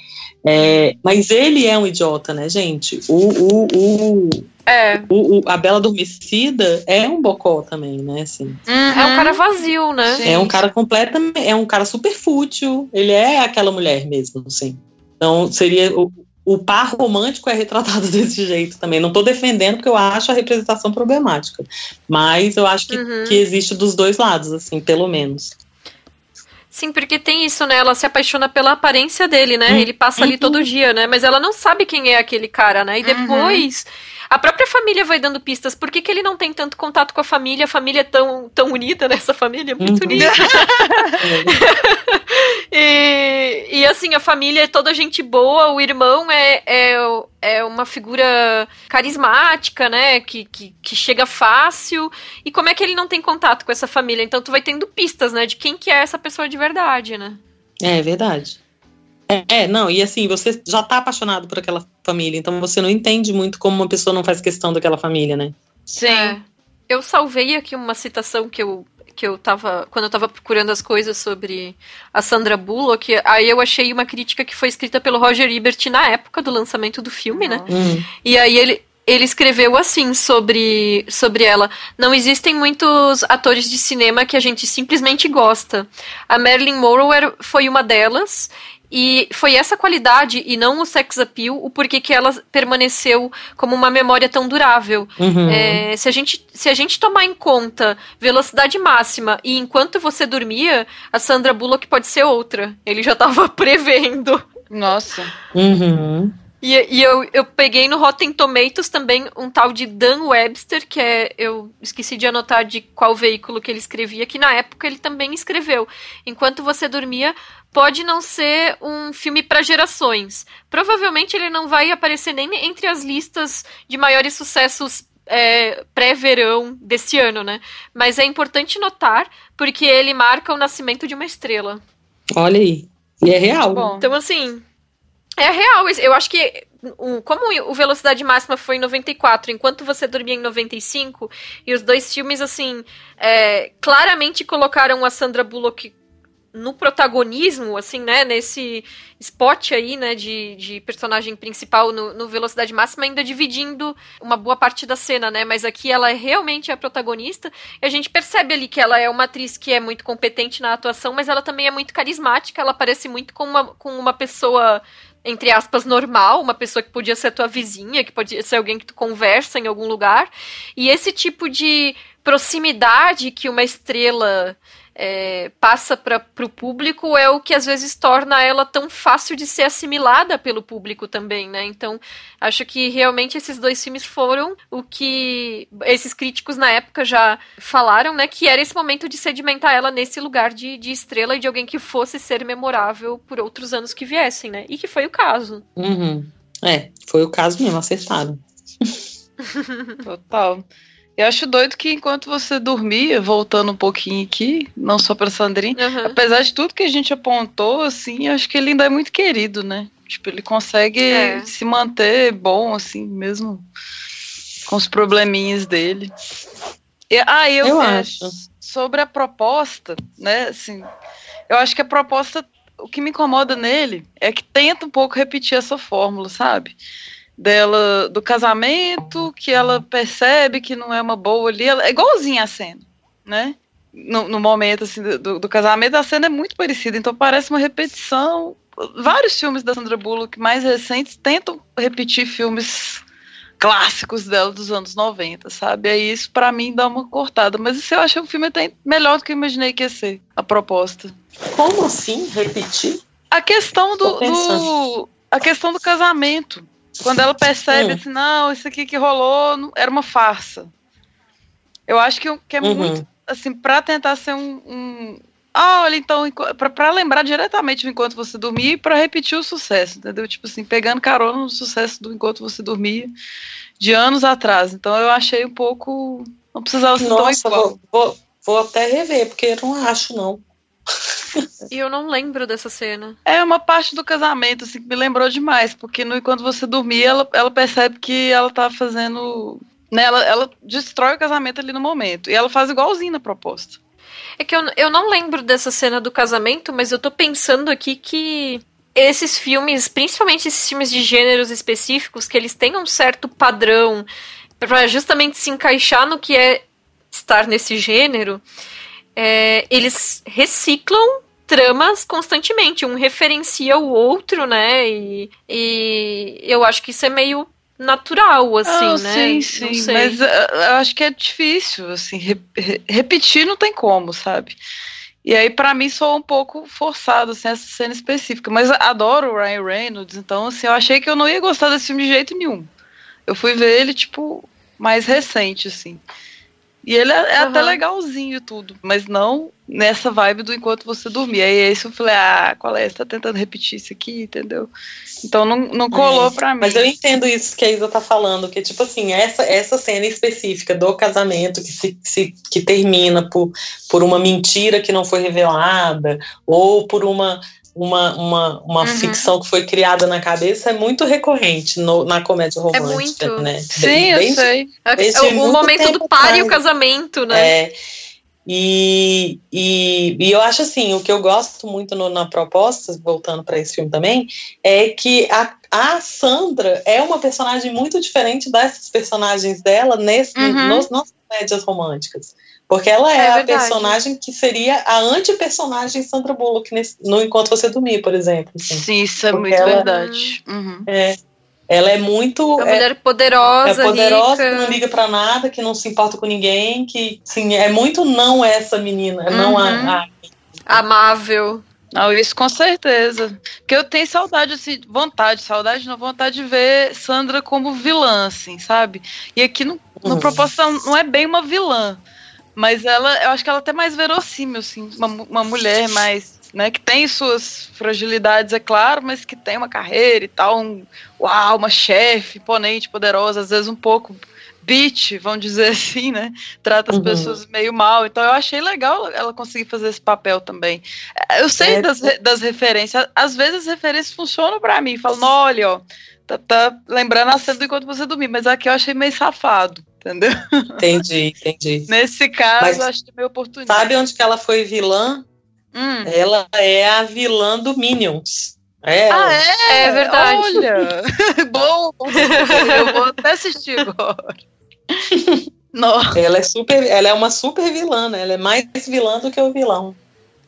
Speaker 3: É, mas ele é um idiota, né, gente? O, o, o,
Speaker 2: é.
Speaker 3: O, o, a Bela Adormecida é um bocó também, né? Assim.
Speaker 2: Uhum. É um cara vazio, né?
Speaker 3: É um cara completamente. É um cara super fútil. Ele é aquela mulher mesmo, assim. Então, seria. O, o par romântico é retratado desse jeito também. Não estou defendendo porque eu acho a representação problemática. Mas eu acho que, uhum. que existe dos dois lados, assim, pelo menos.
Speaker 2: Sim, porque tem isso, né? Ela se apaixona pela aparência dele, né? Uhum. Ele passa ali todo dia, né? Mas ela não sabe quem é aquele cara, né? E uhum. depois. Uhum a própria família vai dando pistas. Por que, que ele não tem tanto contato com a família? A família é tão, tão unida nessa família, é muito uhum. unida. e, e assim, a família é toda gente boa, o irmão é, é, é uma figura carismática, né? Que, que, que chega fácil. E como é que ele não tem contato com essa família? Então tu vai tendo pistas, né? De quem que é essa pessoa de verdade, né?
Speaker 3: É verdade. É, não, e assim, você já tá apaixonado por aquela família, então você não entende muito como uma pessoa não faz questão daquela família, né?
Speaker 2: Sim. É. Eu salvei aqui uma citação que eu que eu tava. Quando eu tava procurando as coisas sobre a Sandra Bullock, aí eu achei uma crítica que foi escrita pelo Roger Ebert na época do lançamento do filme, né?
Speaker 3: Uhum.
Speaker 2: E aí ele, ele escreveu assim sobre, sobre ela. Não existem muitos atores de cinema que a gente simplesmente gosta. A Marilyn Monroe era, foi uma delas, E foi essa qualidade e não o sex appeal o porquê que ela permaneceu como uma memória tão durável. Uhum. É, se, a gente, se a gente tomar em conta velocidade máxima e enquanto você dormia, a Sandra Bullock pode ser outra. Ele já estava prevendo.
Speaker 4: Nossa.
Speaker 3: Uhum.
Speaker 2: E, e, eu, eu peguei no Rotten Tomatoes também um tal de Dan Webster, que é. Eu esqueci de anotar de qual veículo que ele escrevia, que na época ele também escreveu. Enquanto você dormia, pode não ser um filme para gerações. Provavelmente ele não vai aparecer nem entre as listas de maiores sucessos é, pré-verão desse ano, né? Mas é importante notar porque ele marca o nascimento de uma estrela.
Speaker 3: Olha aí. E é real.
Speaker 2: Bom, então, assim, é real. Eu acho que como o Velocidade Máxima foi em 94, enquanto você dormia em 95, e os dois filmes, assim, é, claramente colocaram a Sandra Bullock no protagonismo, assim, né, nesse spot aí, né, de, de personagem principal no, no, Velocidade Máxima, ainda dividindo uma boa parte da cena, né, mas aqui ela é realmente a protagonista, e a gente percebe ali que ela é uma atriz que é muito competente na atuação, mas ela também é muito carismática, ela parece muito com uma, com uma pessoa entre aspas, normal, uma pessoa que podia ser tua vizinha, que podia ser alguém que tu conversa em algum lugar. E esse tipo de proximidade que uma estrela é, passa para o público é o que às vezes torna ela tão fácil de ser assimilada pelo público também, né? Então, acho que realmente esses dois filmes foram o que esses críticos na época já falaram, né? Que era esse momento de sedimentar ela nesse lugar de, de estrela e de alguém que fosse ser memorável por outros anos que viessem, né? E que foi o caso.
Speaker 3: Uhum. É, foi o caso mesmo, acertado.
Speaker 4: Total. Eu acho doido que enquanto você dormia, voltando um pouquinho aqui, não só pra Sandrinha, uhum. apesar de tudo que a gente apontou, assim, acho que ele ainda é muito querido, né? Tipo, ele consegue é. se manter bom, assim, mesmo com os probleminhas dele. E, ah, eu,
Speaker 3: eu acho.
Speaker 4: Sobre a proposta, né, assim, eu acho que a proposta, o que me incomoda nele é que tenta um pouco repetir essa fórmula, sabe? Dela do casamento, que ela percebe que não é uma boa ali. Ela, é igualzinha a cena, né? No, no momento assim, do, do, casamento, a cena é muito parecida, então parece uma repetição. Vários filmes da Sandra Bullock mais recentes tentam repetir filmes clássicos dela dos anos 90, sabe? Aí isso para mim dá uma cortada. Mas isso eu que o filme até melhor do que eu imaginei que ia ser, a proposta.
Speaker 3: Como assim repetir?
Speaker 4: A questão do, do a questão do casamento. Quando ela percebe hum. assim, não, isso aqui que rolou era uma farsa. Eu acho que, que é uhum. muito, assim, pra tentar ser um. um ah, olha, então, para lembrar diretamente do Enquanto Você Dormia e pra repetir o sucesso, entendeu? Tipo assim, pegando carona no sucesso do Enquanto Você Dormia de anos atrás. Então eu achei um pouco. Não precisava ser
Speaker 3: Nossa, tão igual. Vou, vou, vou até rever, porque eu não acho, não.
Speaker 2: E eu não lembro dessa cena.
Speaker 4: É uma parte do casamento, assim, que me lembrou demais, porque no, quando você dormia, ela, ela percebe que ela tá fazendo. Né, ela, ela destrói o casamento ali no momento. E ela faz igualzinho na proposta.
Speaker 2: É que eu, eu não lembro dessa cena do casamento, mas eu tô pensando aqui que esses filmes, principalmente esses filmes de gêneros específicos, que eles têm um certo padrão para justamente se encaixar no que é estar nesse gênero é, eles reciclam tramas constantemente, um referencia o outro, né? E, e eu acho que isso é meio natural, assim, oh,
Speaker 4: né? Sim, sim, mas uh, eu acho que é difícil, assim, re repetir não tem como, sabe? E aí, para mim, soa um pouco forçado, assim, essa cena específica. Mas adoro o Ryan Reynolds, então, assim, eu achei que eu não ia gostar desse filme de jeito nenhum. Eu fui ver ele, tipo, mais recente, assim. E ele é, é uhum. até legalzinho tudo, mas não nessa vibe do enquanto você dormia. E aí isso eu falei, ah, qual é? Você tá tentando repetir isso aqui, entendeu? Então não, não colou é. pra mim.
Speaker 3: Mas eu entendo isso que a Isa tá falando, que tipo assim, essa, essa cena específica do casamento que, se, se, que termina por, por uma mentira que não foi revelada, ou por uma uma, uma, uma uhum. ficção que foi criada na cabeça é muito recorrente no, na comédia é romântica, é muito. né?
Speaker 4: Sim, eu sei.
Speaker 2: É o momento do par e o casamento, né?
Speaker 3: É, e, e, e, eu acho assim, o que eu gosto muito no, na proposta, voltando para esse filme também, é que a, a Sandra é uma personagem muito diferente dessas personagens dela nesse, uhum. nos, nas comédias românticas. Porque ela é, é a personagem que seria a anti-personagem Sandra Bullock nesse, no Enquanto Você Dormir, por exemplo.
Speaker 4: Assim. Sim, isso é Porque muito ela, verdade. Uhum.
Speaker 3: É, ela é muito.
Speaker 2: É uma mulher poderosa.
Speaker 3: É poderosa,
Speaker 2: rica.
Speaker 3: que não liga para nada, que não se importa com ninguém, que, sim, é muito não essa menina, uhum. não a, a.
Speaker 2: Amável.
Speaker 4: Não, isso com certeza. Porque eu tenho saudade, assim, vontade, saudade, não vontade de ver Sandra como vilã, assim, sabe? E aqui no, no uhum. proporção não é bem uma vilã. Mas ela, eu acho que ela é até mais verossímil, assim, uma, uma mulher mais, né, que tem suas fragilidades, é claro, mas que tem uma carreira e tal, um, uau, uma chefe imponente, poderosa, às vezes um pouco bitch, vamos dizer assim, né? Trata as uhum. pessoas meio mal. Então eu achei legal ela conseguir fazer esse papel também. Eu sei é, das, das referências, às vezes as referências funcionam para mim. Falam, olha, ó, tá, tá lembrando a cena do enquanto você dormir, mas aqui eu achei meio safado entendeu?
Speaker 3: Entendi, entendi.
Speaker 4: Nesse caso, Mas, acho que é meio oportunidade.
Speaker 3: Sabe onde que ela foi vilã? Hum. Ela é a vilã do Minions.
Speaker 4: É. Ah, é? É verdade. Olha! bom, eu vou até assistir agora.
Speaker 3: Nossa. Ela é super, ela é uma super vilã, né? Ela é mais vilã do que o vilão.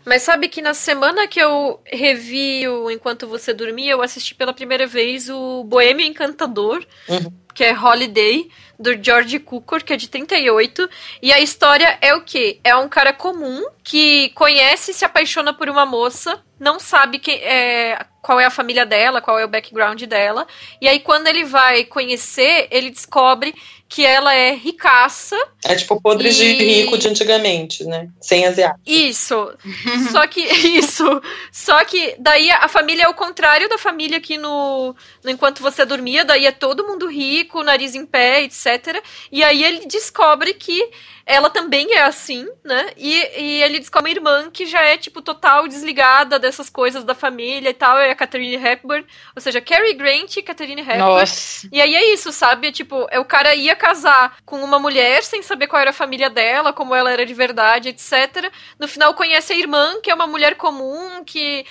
Speaker 2: Mas sabe que na semana que eu revi o Enquanto Você Dormia, eu assisti pela primeira vez o Boêmio Encantador, uhum. Que é Holiday, do George Cukor, que é de 38. E a história é o quê? É um cara comum que conhece e se apaixona por uma moça, não sabe que, é, qual é a família dela, qual é o background dela. E aí, quando ele vai conhecer, ele descobre que ela é ricaça.
Speaker 3: É tipo podres e... de rico de antigamente, né? Sem asiático.
Speaker 2: Isso. só que isso. Só que daí a família é o contrário da família aqui no, no enquanto você dormia, daí é todo mundo rico, nariz em pé, etc. E aí ele descobre que ela também é assim, né? E, e ele descobre uma irmã que já é, tipo, total desligada dessas coisas da família e tal, é a Catherine Hepburn. Ou seja, Cary Grant e Catherine Hepburn. Nossa. E aí é isso, sabe? Tipo, é, o cara ia casar com uma mulher sem saber qual era a família dela, como ela era de verdade, etc. No final conhece a irmã, que é uma mulher comum, que,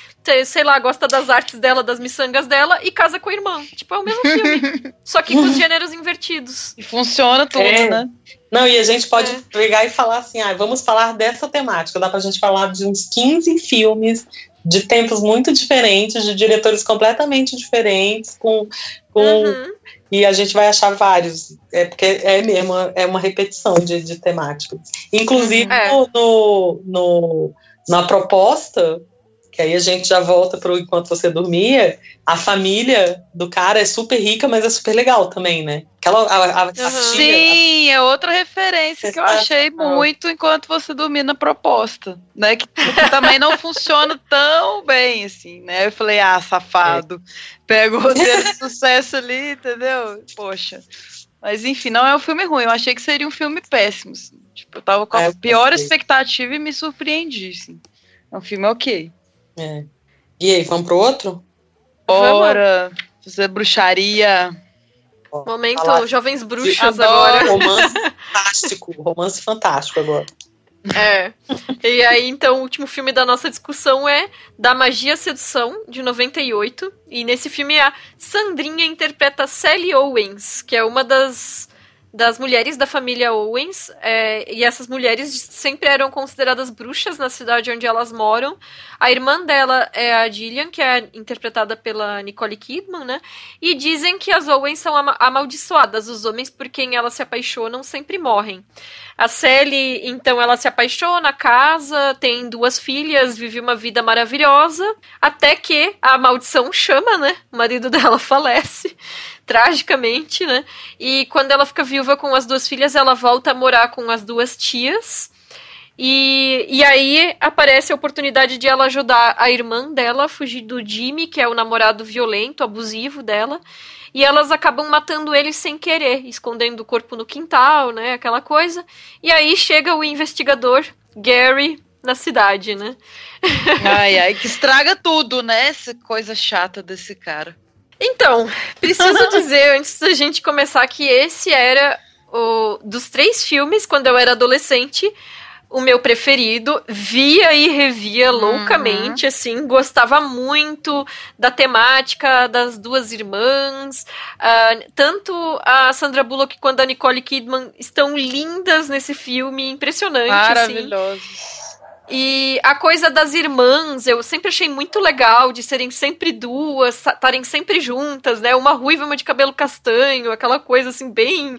Speaker 2: sei lá, gosta das artes dela, das miçangas dela, e casa com a irmã. Tipo, é o mesmo filme. só que com os gêneros invertidos.
Speaker 4: E funciona tudo, é. né?
Speaker 3: Não, e a gente pode é. pegar e falar assim, ah, vamos falar dessa temática. Dá pra gente falar de uns 15 filmes de tempos muito diferentes, de diretores completamente diferentes, com. com uhum. E a gente vai achar vários. É porque é mesmo, é uma repetição de, de temáticas. Inclusive, é. no, no, na proposta que aí a gente já volta para o enquanto você dormia, a família do cara é super rica, mas é super legal também, né? Aquela, a, a,
Speaker 4: uhum. a Sim, é outra referência que eu achei muito enquanto você dormia na proposta, né? Que, que também não funciona tão bem, assim, né? Eu falei, ah, safado, é. pega o roteiro de sucesso ali, entendeu? Poxa. Mas enfim, não é um filme ruim. Eu achei que seria um filme péssimo. Assim. Tipo, eu tava com a é, pior expectativa e me surpreendi. Assim. É um filme ok.
Speaker 3: É. E aí, vamos pro outro?
Speaker 4: Bora! Fazer bruxaria.
Speaker 2: Momento falar... Jovens Bruxas agora.
Speaker 3: Romance fantástico. Romance fantástico agora.
Speaker 2: É. E aí, então, o último filme da nossa discussão é Da Magia Sedução, de 98. E nesse filme a Sandrinha interpreta Sally Owens, que é uma das das mulheres da família Owens, é, e essas mulheres sempre eram consideradas bruxas na cidade onde elas moram. A irmã dela é a Gillian, que é interpretada pela Nicole Kidman, né? E dizem que as Owens são amaldiçoadas, os homens por quem elas se apaixonam sempre morrem. A Sally, então, ela se apaixona, casa, tem duas filhas, vive uma vida maravilhosa, até que a maldição chama, né? O marido dela falece, tragicamente, né? E quando ela fica viúva com as duas filhas, ela volta a morar com as duas tias. E, e aí aparece a oportunidade de ela ajudar a irmã dela a fugir do Jimmy, que é o namorado violento, abusivo dela e elas acabam matando ele sem querer, escondendo o corpo no quintal, né, aquela coisa. E aí chega o investigador Gary na cidade, né?
Speaker 4: Ai, ai, que estraga tudo, né? Essa coisa chata desse cara.
Speaker 2: Então, preciso dizer antes da gente começar que esse era o dos três filmes quando eu era adolescente, o meu preferido, via e revia uhum. loucamente, assim, gostava muito da temática das duas irmãs. Uh, tanto a Sandra Bullock quanto a Nicole Kidman estão lindas nesse filme, impressionante.
Speaker 4: Maravilhoso.
Speaker 2: Assim. E a coisa das irmãs, eu sempre achei muito legal de serem sempre duas, estarem sempre juntas, né? Uma ruiva, uma de cabelo castanho, aquela coisa assim, bem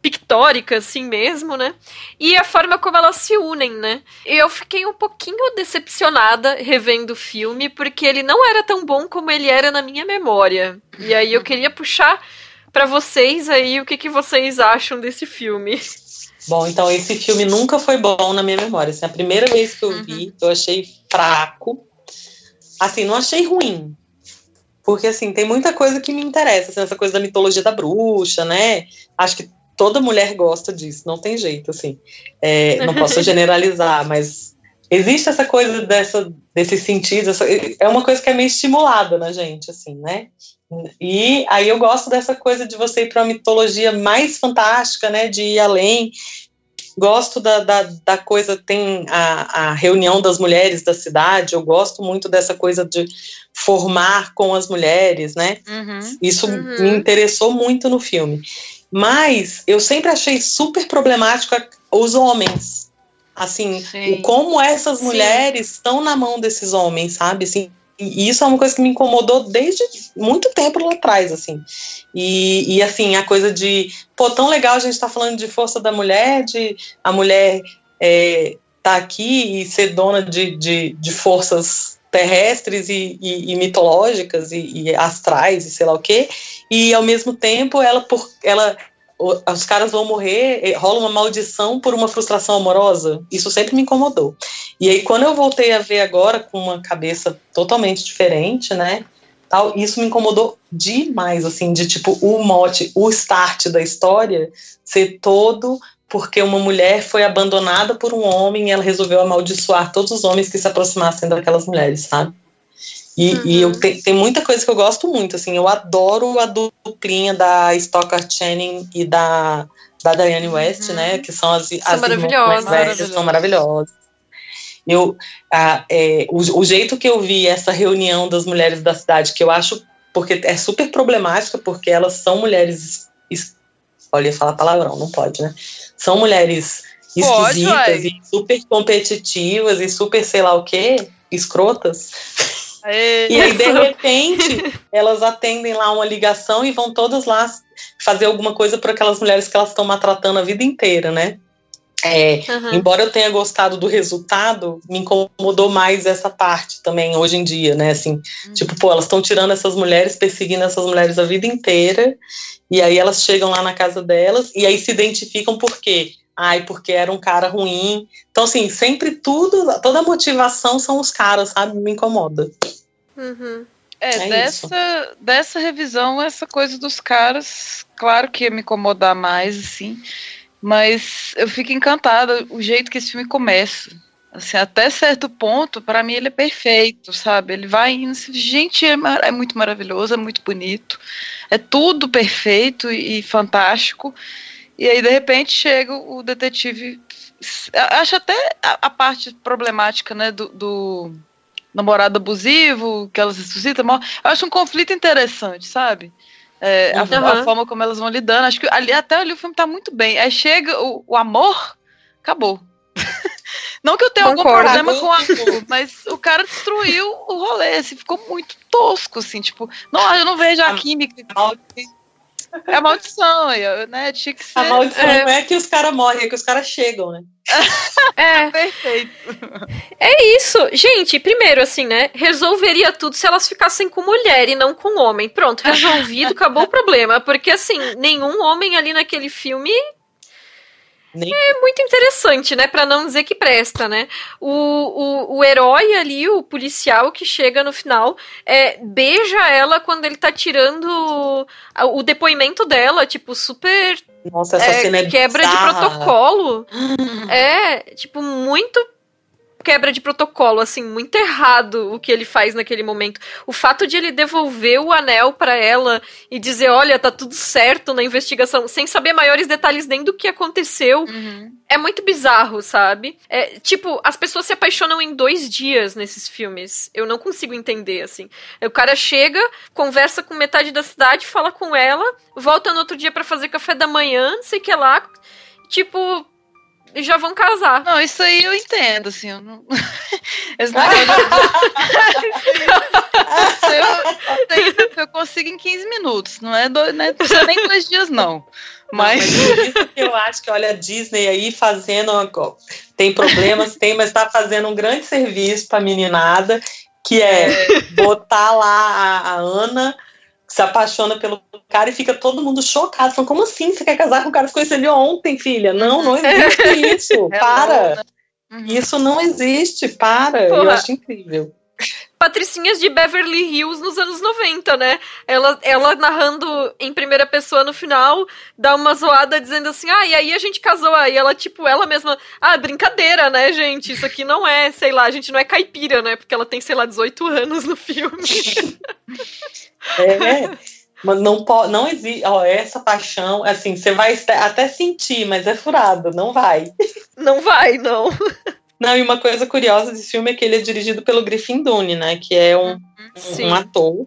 Speaker 2: pictórica, assim mesmo, né? E a forma como elas se unem, né? Eu fiquei um pouquinho decepcionada revendo o filme, porque ele não era tão bom como ele era na minha memória. E aí eu queria puxar para vocês aí o que, que vocês acham desse filme.
Speaker 3: Bom, então esse filme nunca foi bom na minha memória. Assim, a primeira vez que eu uhum. vi, eu achei fraco. Assim, não achei ruim. Porque, assim, tem muita coisa que me interessa. Assim, essa coisa da mitologia da bruxa, né? Acho que toda mulher gosta disso, não tem jeito, assim. É, não posso generalizar, mas existe essa coisa dessa, desse sentido. Essa, é uma coisa que é meio estimulada na gente, assim, né? E aí eu gosto dessa coisa de você ir para uma mitologia mais fantástica, né? De ir além. Gosto da, da, da coisa, tem a, a reunião das mulheres da cidade, eu gosto muito dessa coisa de formar com as mulheres, né? Uhum, Isso uhum. me interessou muito no filme. Mas eu sempre achei super problemático os homens. Assim, como essas mulheres estão na mão desses homens, sabe? Assim, e isso é uma coisa que me incomodou desde muito tempo lá atrás, assim. E, e assim, a coisa de, pô, tão legal a gente estar tá falando de força da mulher, de a mulher é, tá aqui e ser dona de, de, de forças terrestres e, e, e mitológicas e, e, astrais e sei lá o quê, e ao mesmo tempo ela, por, ela os caras vão morrer, rola uma maldição por uma frustração amorosa. Isso sempre me incomodou. E aí, quando eu voltei a ver agora com uma cabeça totalmente diferente, né? Tal, isso me incomodou demais, assim, de tipo, o mote, o start da história ser todo porque uma mulher foi abandonada por um homem e ela resolveu amaldiçoar todos os homens que se aproximassem daquelas mulheres, sabe? E, uhum. e eu uhum. te, tem muita coisa que eu gosto muito, assim, eu adoro a duplinha da Stockard Channing e da, da Diane West, uhum. né, que são as, são as
Speaker 2: maravilhosas,
Speaker 3: velhas, são maravilhosas. Eu, a, é, o, o jeito que eu vi essa reunião das mulheres da cidade, que eu acho, porque é super problemática, porque elas são mulheres, olha, falar palavrão, não pode, né, são mulheres esquisitas pode, e super competitivas e super sei lá o que, escrotas, Aê. E aí, de repente, elas atendem lá uma ligação e vão todas lá fazer alguma coisa para aquelas mulheres que elas estão maltratando a vida inteira, né? É, uhum. Embora eu tenha gostado do resultado, me incomodou mais essa parte também hoje em dia, né? Assim, uhum. tipo, pô, elas estão tirando essas mulheres, perseguindo essas mulheres a vida inteira, e aí elas chegam lá na casa delas e aí se identificam por quê? Ai, porque era um cara ruim. Então, assim, sempre tudo, toda a motivação são os caras, sabe? Me incomoda.
Speaker 2: Uhum.
Speaker 4: É, é dessa, dessa revisão, essa coisa dos caras, claro que ia me incomodar mais, assim, mas eu fico encantada o jeito que esse filme começa. Assim, até certo ponto, para mim ele é perfeito, sabe? Ele vai indo, assim, gente, é, é, muito maravilhoso, é muito bonito, é tudo perfeito e, e fantástico. E aí, de repente, chega o detetive. Acho até a, a parte problemática, né, do, do, namorado abusivo, que elas ressuscitam. Eu acho um conflito interessante, sabe? É, a, uhum. a, forma como elas vão lidando. Acho que ali, até ali o filme tá muito bem. Aí chega o, o amor, acabou. Não que eu tenha Concordo. algum problema com o amor, mas o cara destruiu o rolê, assim, ficou muito tosco, assim, tipo, não, eu não vejo a química. É a maldição, né? Tinha que ser.
Speaker 3: A maldição é. não é que os caras morrem, é que os caras chegam, né?
Speaker 2: É.
Speaker 4: Perfeito.
Speaker 2: É isso. Gente, primeiro, assim, né? Resolveria tudo se elas ficassem com mulher e não com homem. Pronto, resolvido, acabou o problema. Porque, assim, nenhum homem ali naquele filme nem... É muito interessante, né? Para não dizer que presta, né? O, o, o herói ali, o policial que chega no final, é, beija ela quando ele tá tirando o, o depoimento dela, tipo, super.
Speaker 3: Nossa, essa é, cena é
Speaker 2: quebra
Speaker 3: bizarra.
Speaker 2: de protocolo. é, tipo, muito quebra de protocolo, assim, muito errado o que ele faz naquele momento. O fato de ele devolver o anel para ela e dizer, olha, tá tudo certo na investigação, sem saber maiores detalhes nem do que aconteceu, uhum. é muito bizarro, sabe? É, tipo, as pessoas se apaixonam em dois dias nesses filmes. Eu não consigo entender, assim. O cara chega, conversa com metade da cidade, fala com ela, volta no outro dia para fazer café da manhã, sei o que lá. Tipo, e já vão casar.
Speaker 4: Não, isso aí eu entendo, assim. Eu não... Esse eu, eu, consigo em 15 minutos, não é, do, não é nem dois dias, não. Mas...
Speaker 3: Não, mas eu acho que, olha, a Disney aí fazendo. Tem problemas, tem, mas está fazendo um grande serviço para a meninada, que é, é botar lá a, a Ana se apaixona pelo cara e fica todo mundo chocado. Falando, como assim? Você quer casar com o cara que conheceu ele ontem, filha? Não, não existe isso. É para. Uhum. Isso não existe. Para. Porra. Eu acho incrível.
Speaker 2: Patricinhas de Beverly Hills nos anos 90, né? Ela, ela narrando em primeira pessoa no final, dá uma zoada dizendo assim: ah, e aí a gente casou. Aí ela, tipo, ela mesma, ah, brincadeira, né, gente? Isso aqui não é, sei lá, a gente não é caipira, né? Porque ela tem, sei lá, 18 anos no filme.
Speaker 3: É, mas não pode, não existe, ó, essa paixão, assim, você vai até sentir, mas é furado, não vai.
Speaker 2: Não vai, não.
Speaker 3: Não, e uma coisa curiosa desse filme é que ele é dirigido pelo Griffin Dunne, né, que é um, um, um ator.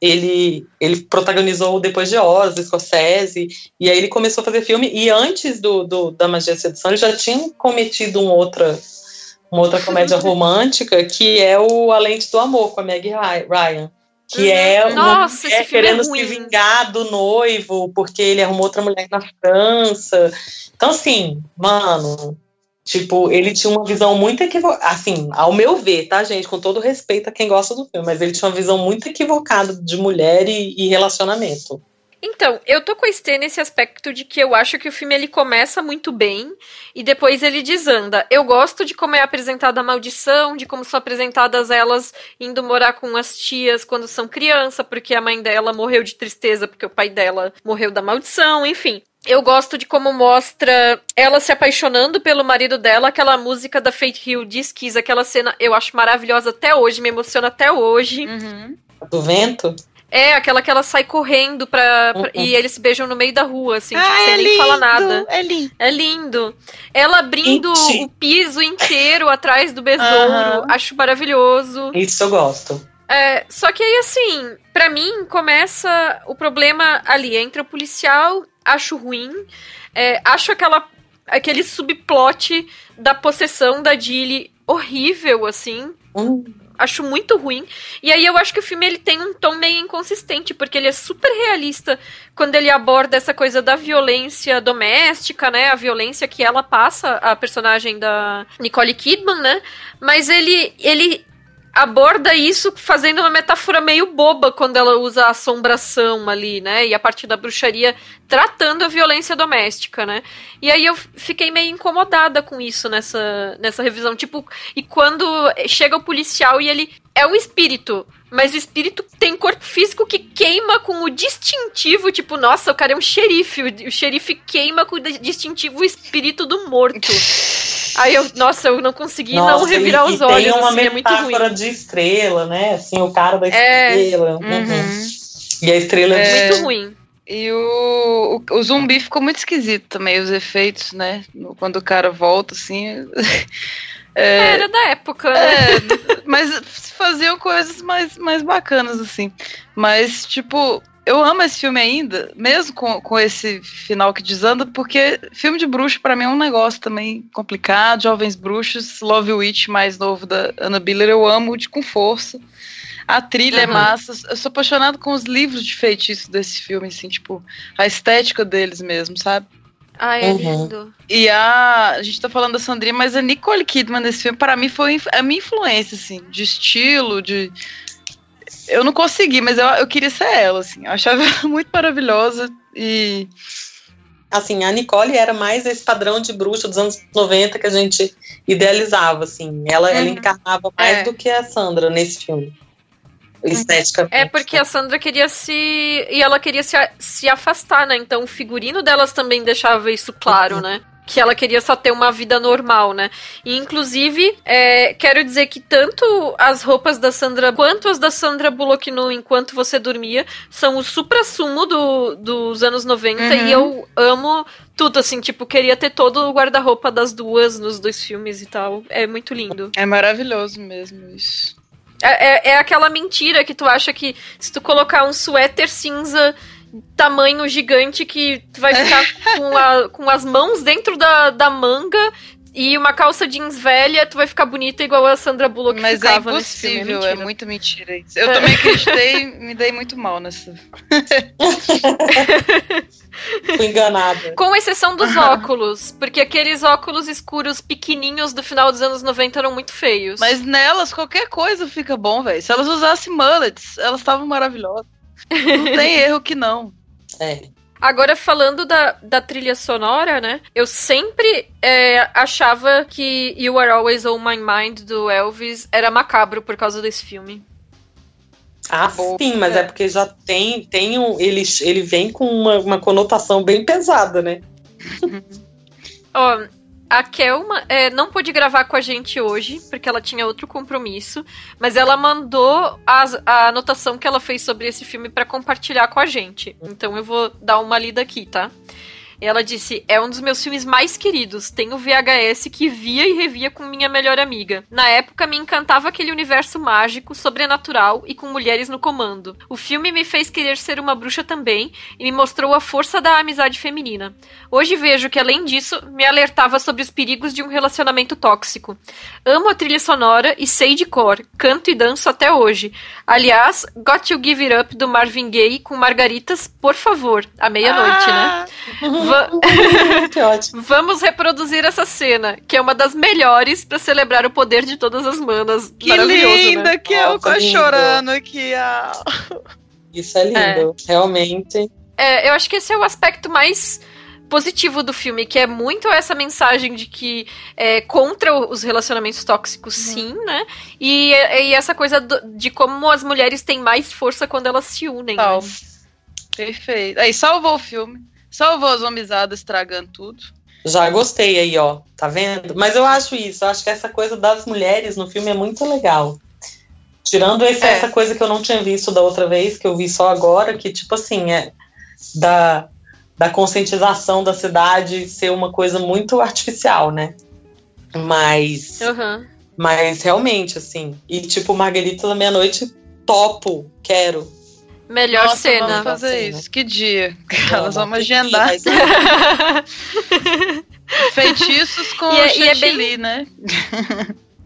Speaker 3: Ele, ele protagonizou depois de Oz, Scorsese, e aí ele começou a fazer filme, e antes do, do da Magia da Sedução, ele já tinha cometido um outra, uma outra comédia romântica, que é o Além do Amor, com a Meg Ryan que uhum. é uma
Speaker 2: Nossa, mulher querendo é se
Speaker 3: vingar do noivo porque ele arrumou outra mulher na França. Então, assim, mano, tipo, ele tinha uma visão muito equivocada, assim, ao meu ver, tá, gente, com todo respeito a quem gosta do filme, mas ele tinha uma visão muito equivocada de mulher e, e relacionamento.
Speaker 2: Então, eu tô com a Estê nesse aspecto de que eu acho que o filme ele começa muito bem e depois ele desanda. Eu gosto de como é apresentada a maldição, de como são apresentadas elas indo morar com as tias quando são criança, porque a mãe dela morreu de tristeza porque o pai dela morreu da maldição, enfim. Eu gosto de como mostra ela se apaixonando pelo marido dela, aquela música da Fate Hill de Skis, aquela cena eu acho maravilhosa até hoje, me emociona até hoje.
Speaker 3: Uhum. Do vento?
Speaker 2: É, aquela que ela sai correndo pra, pra uhum. e eles se beijam no meio da rua, assim, ah, tipo, sem é nem lindo, falar nada.
Speaker 4: É lindo.
Speaker 2: É lindo. Ela abrindo o piso inteiro atrás do besouro, uhum. acho maravilhoso.
Speaker 3: Isso eu gosto.
Speaker 2: É, só que aí, assim, para mim, começa o problema ali. Entra o policial, acho ruim. É, acho aquela, aquele subplot da possessão da Dilly horrível, assim. Hum acho muito ruim. E aí eu acho que o filme ele tem um tom meio inconsistente, porque ele é super realista quando ele aborda essa coisa da violência doméstica, né? A violência que ela passa, a personagem da Nicole Kidman, né? Mas ele ele aborda isso fazendo uma metáfora meio boba quando ela usa a assombração ali, né? E a partir da bruxaria tratando a violência doméstica, né? E aí eu fiquei meio incomodada com isso nessa, nessa revisão. Tipo, e quando chega o policial e ele é um espírito, mas o espírito tem corpo físico que queima com o distintivo, tipo, nossa, o cara é um xerife. O xerife queima com o distintivo espírito do morto. Aí eu, nossa, eu não consegui nossa, não revirar e, os e olhos. Tem
Speaker 3: uma
Speaker 2: assim,
Speaker 3: metáfora
Speaker 2: é
Speaker 3: de estrela, né? Assim, o cara da é, estrela. Uhum. Uhum. E a estrela
Speaker 2: é muito ruim.
Speaker 4: E o, o, o, zumbi ficou muito esquisito também, os efeitos, né? Quando o cara volta, assim.
Speaker 2: É, Era da época, né?
Speaker 4: É, mas faziam coisas mais, mais bacanas, assim. Mas, tipo, eu amo esse filme ainda, mesmo com, com esse final que desanda, porque filme de bruxo para mim é um negócio também complicado. Jovens Bruxos, Love Witch, mais novo da Anna Biller, eu amo de com força. A trilha uhum. é massa. Eu sou apaixonado com os livros de feitiço desse filme, assim, tipo, a estética deles mesmo, sabe?
Speaker 2: Ah, é uhum. lindo.
Speaker 4: E a. A gente tá falando da Sandrinha, mas a Nicole Kidman nesse filme, para mim, foi a minha influência, assim, de estilo, de eu não consegui, mas eu, eu queria ser ela, assim. Eu achava muito maravilhosa e.
Speaker 3: Assim, a Nicole era mais esse padrão de bruxa dos anos 90 que a gente idealizava, assim. Ela, uhum. ela encarnava mais é. do que a Sandra nesse filme. Estética.
Speaker 2: É porque a Sandra queria se. E ela queria se, se afastar, né? Então o figurino delas também deixava isso claro, uhum. né? Que ela queria só ter uma vida normal, né? E, inclusive, é, quero dizer que tanto as roupas da Sandra quanto as da Sandra Bullock no Enquanto Você Dormia são o supra-sumo do, dos anos 90 uhum. e eu amo tudo, assim, tipo, queria ter todo o guarda-roupa das duas nos dois filmes e tal. É muito lindo.
Speaker 4: É maravilhoso mesmo isso.
Speaker 2: É, é, é aquela mentira que tu acha que se tu colocar um suéter cinza tamanho gigante que tu vai ficar com, a, com as mãos dentro da, da manga e uma calça jeans velha, tu vai ficar bonita igual a Sandra Bullock
Speaker 4: Mas
Speaker 2: é
Speaker 4: ficava é impossível, é, é, muito mentira isso. Eu é. também acreditei me dei muito mal nessa.
Speaker 3: Fui enganada.
Speaker 2: Com exceção dos óculos, porque aqueles óculos escuros pequenininhos do final dos anos 90 eram muito feios.
Speaker 4: Mas nelas qualquer coisa fica bom, velho. Se elas usassem mullets, elas estavam maravilhosas. Não tem erro que não.
Speaker 3: É.
Speaker 2: Agora, falando da, da trilha sonora, né? Eu sempre é, achava que You Are Always On My Mind, do Elvis, era macabro por causa desse filme.
Speaker 3: Ah, sim, mas é. é porque já tem, tem um. Ele, ele vem com uma, uma conotação bem pesada, né?
Speaker 2: Ó, a Kelma é, não pôde gravar com a gente hoje, porque ela tinha outro compromisso, mas ela mandou a, a anotação que ela fez sobre esse filme para compartilhar com a gente. Então eu vou dar uma lida aqui, tá? Ela disse: É um dos meus filmes mais queridos. Tenho VHS que via e revia com minha melhor amiga. Na época me encantava aquele universo mágico, sobrenatural e com mulheres no comando. O filme me fez querer ser uma bruxa também e me mostrou a força da amizade feminina. Hoje vejo que, além disso, me alertava sobre os perigos de um relacionamento tóxico. Amo a trilha sonora e sei de cor, canto e danço até hoje. Aliás, Got to Give It Up do Marvin Gaye com Margaritas, por favor, à meia-noite, né? ah. né? Va que ótimo. Vamos reproduzir essa cena, que é uma das melhores para celebrar o poder de todas as manas.
Speaker 4: Que né? linda, né? que eu tô chorando aqui. Ah.
Speaker 3: Isso é lindo, é. realmente.
Speaker 2: É, eu acho que esse é o aspecto mais positivo do filme, que é muito essa mensagem de que é contra os relacionamentos tóxicos, uhum. sim, né? E, e essa coisa do, de como as mulheres têm mais força quando elas se unem. Né?
Speaker 4: Perfeito. Aí salvou o filme. Salvou as homizadas estragando tudo.
Speaker 3: Já gostei aí, ó. Tá vendo? Mas eu acho isso. Eu acho que essa coisa das mulheres no filme é muito legal. Tirando esse, é. essa coisa que eu não tinha visto da outra vez, que eu vi só agora, que, tipo assim, é da, da conscientização da cidade ser uma coisa muito artificial, né? Mas.
Speaker 2: Uhum.
Speaker 3: Mas realmente, assim. E, tipo, Margarita da Meia-Noite, topo, quero.
Speaker 2: Melhor Nossa, cena.
Speaker 4: Vamos fazer isso. Que dia? Elas vamos agendar. Feitiços com e é, chantilly, e é bem... né?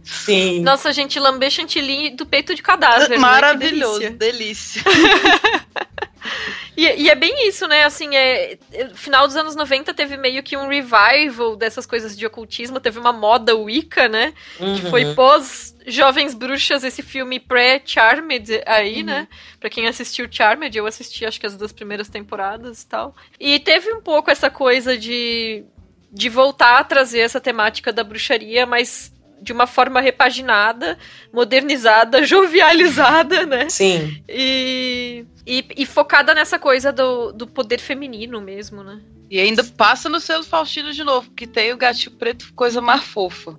Speaker 3: Sim.
Speaker 2: Nossa, a gente lamber chantilly do peito de cadáver. Né?
Speaker 4: Maravilhoso, né? delícia. delícia.
Speaker 2: E, e, é bem isso, né? Assim, é, final dos anos 90 teve meio que um revival dessas coisas de ocultismo, teve uma moda Wicca, né? Uhum. Que foi pós Jovens Bruxas, esse filme pré-Charmed aí, uhum. né? Pra quem assistiu Charmed, eu assisti acho que as duas primeiras temporadas e tal. E teve um pouco essa coisa de, de voltar a trazer essa temática da bruxaria, mas de uma forma repaginada, modernizada, jovializada, né?
Speaker 3: Sim.
Speaker 2: E, e, e, focada nessa coisa do, do poder feminino mesmo, né?
Speaker 4: E ainda passa no selo Faustino de novo, que tem o gatinho preto, coisa mais fofa.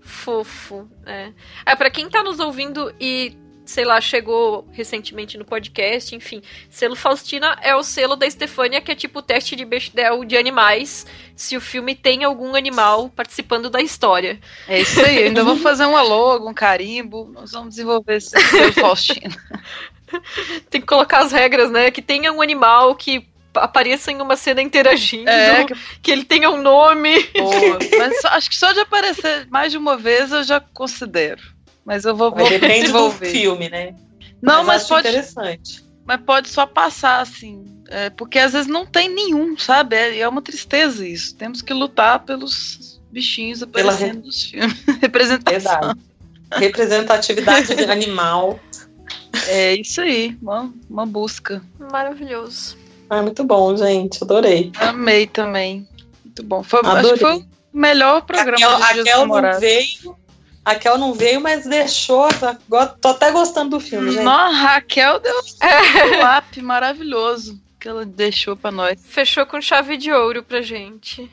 Speaker 2: Fofo, é. É, pra quem tá nos ouvindo e sei lá, chegou recentemente no podcast, enfim. Selo Faustina é o selo da Stefania, que é tipo o teste de Bechdel de animais, se o filme tem algum animal participando da história.
Speaker 4: É isso aí, ainda vou fazer um alô, um carimbo, nós vamos desenvolver esse selo Faustina.
Speaker 2: tem que colocar as regras, né? Que tenha um animal que apareça em uma cena interagindo, é, que... que... ele tenha um nome.
Speaker 4: Boa. Mas acho que só de aparecer mais de uma vez eu já considero. Mas eu vou, vou
Speaker 3: Depende do filme, né?
Speaker 4: Não, mas, mas pode. Interessante. Mas pode só passar, assim. É, porque às vezes não tem nenhum, sabe? É, é uma tristeza isso. Temos que lutar pelos bichinhos aparecendo Pela... nos filmes. Representação. Verdade.
Speaker 3: Representatividade de animal.
Speaker 4: É isso aí, uma, uma busca.
Speaker 2: Maravilhoso.
Speaker 3: Ah, muito bom, gente. Adorei.
Speaker 4: Amei também. Muito bom. Foi, acho que foi o melhor programa
Speaker 3: Raquel, de Raquel não veio a Raquel não veio, mas deixou. Tô até gostando do filme, gente.
Speaker 4: Nossa, Raquel deu um up maravilhoso que ela deixou para nós.
Speaker 2: Fechou com chave de ouro pra gente.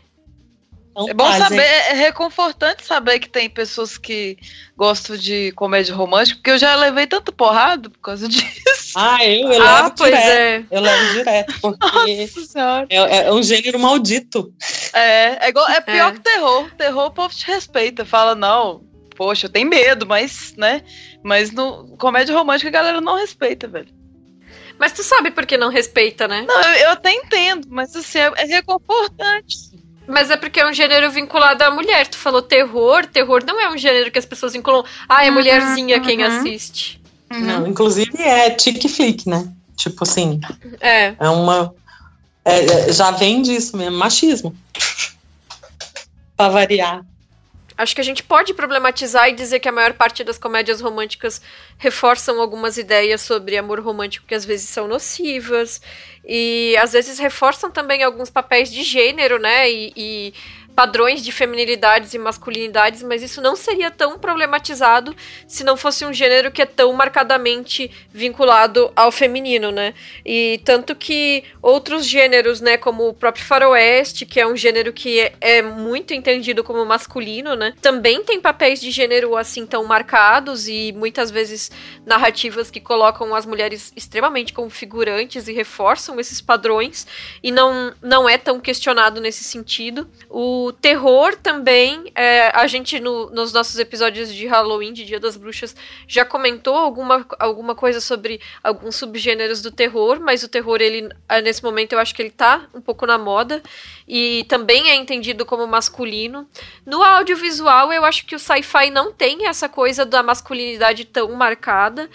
Speaker 3: Então,
Speaker 4: é bom
Speaker 3: tá,
Speaker 4: saber,
Speaker 3: gente.
Speaker 4: é reconfortante saber que tem pessoas que gostam de comédia romântica, porque eu já levei tanto porrada por causa disso.
Speaker 3: Ah, eu, eu
Speaker 2: Ah,
Speaker 3: levo
Speaker 2: pois
Speaker 3: direto.
Speaker 2: é.
Speaker 3: Eu levo direto, porque
Speaker 4: Nossa senhora.
Speaker 3: é, é um gênero maldito.
Speaker 4: É, é, igual, é pior
Speaker 2: É.
Speaker 4: que terror. Terror o povo te respeita. Fala, não, poxa, eu tenho medo, mas, né? Mas no comédia romântica a galera não respeita, velho.
Speaker 2: Mas tu sabe por que não respeita, né?
Speaker 4: Não, eu, eu até entendo, mas assim, é, é reconfortante.
Speaker 2: Mas é porque é um gênero vinculado à mulher. Tu falou terror. Terror não é um gênero que as pessoas vinculam. Ah, é
Speaker 4: Uhum,
Speaker 2: mulherzinha quem
Speaker 4: uhum.
Speaker 2: assiste.
Speaker 3: Não, inclusive é chick flick, né? Tipo assim,
Speaker 2: É.
Speaker 3: é uma. é- é- já vem disso mesmo, machismo. pra variar.
Speaker 2: Acho que a gente pode problematizar e dizer que a maior parte das comédias românticas reforçam algumas ideias sobre amor romântico que às vezes são nocivas e às vezes reforçam também alguns papéis de gênero, né? E, e padrões de feminilidades e masculinidades, mas isso não seria tão problematizado se não fosse um gênero que é tão marcadamente vinculado ao feminino, né? E tanto que outros gêneros, né, como o próprio faroeste, que é um gênero que é, é muito entendido como masculino, né, também tem papéis de gênero assim tão marcados e muitas vezes narrativas que colocam as mulheres extremamente como figurantes e reforçam esses padrões e não, não é tão questionado nesse sentido. O terror também, é, a gente no- nos nossos episódios de Halloween, de Dia das Bruxas, já comentou alguma, alguma coisa sobre alguns subgêneros do terror, mas o terror, ele, ah, nesse momento, eu acho que ele tá um pouco na moda e também é entendido como masculino. No audiovisual, eu acho que o sci-fi não tem essa coisa da masculinidade tão marcada.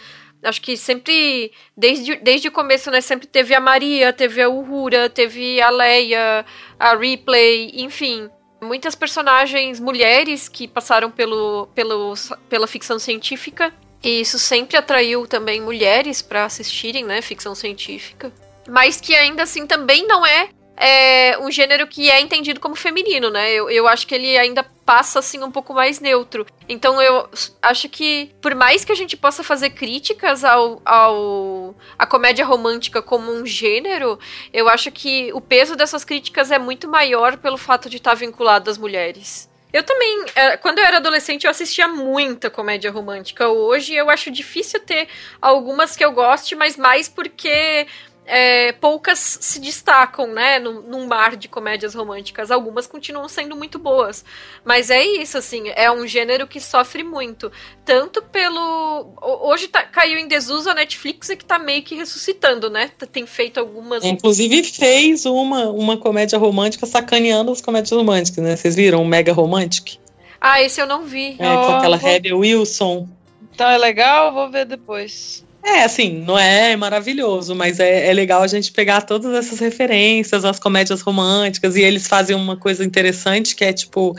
Speaker 2: Acho que sempre, desde, desde o começo, né, sempre teve a Maria, teve a Uhura, teve a Leia, a Ripley, enfim. Muitas personagens mulheres que passaram pelo, pelo, pela ficção científica. E isso sempre atraiu também mulheres para assistirem, né, ficção científica. Mas que ainda assim também não é, é um gênero que é entendido como feminino, né? Eu, eu acho que ele ainda passa assim um pouco mais neutro. Então eu acho que por mais que a gente possa fazer críticas ao, ao a comédia romântica como um gênero, eu acho que o peso dessas críticas é muito maior pelo fato de estar vinculado às mulheres. Eu também, é, quando eu era adolescente, eu assistia muita comédia romântica. Hoje eu acho difícil ter algumas que eu goste, mas mais porque é, poucas se destacam, né, num, num mar de comédias românticas. Algumas continuam sendo muito boas. Mas é isso, assim, é um gênero que sofre muito. Tanto pelo. ho- Hoje tá- caiu em desuso a Netflix e que tá meio que ressuscitando, né? Tem feito algumas.
Speaker 3: Inclusive fez uma, uma comédia romântica sacaneando as comédias românticas, né? Vocês viram? O Mega Romantic?
Speaker 2: Ah, esse eu não vi.
Speaker 3: É, com
Speaker 4: Oh,
Speaker 3: aquela
Speaker 4: vou-
Speaker 3: Rebel Wilson.
Speaker 4: Então é legal, vou ver depois.
Speaker 3: É, assim, não é maravilhoso, mas é, é legal a gente pegar todas essas referências, as comédias românticas, e eles fazem uma coisa interessante que é tipo,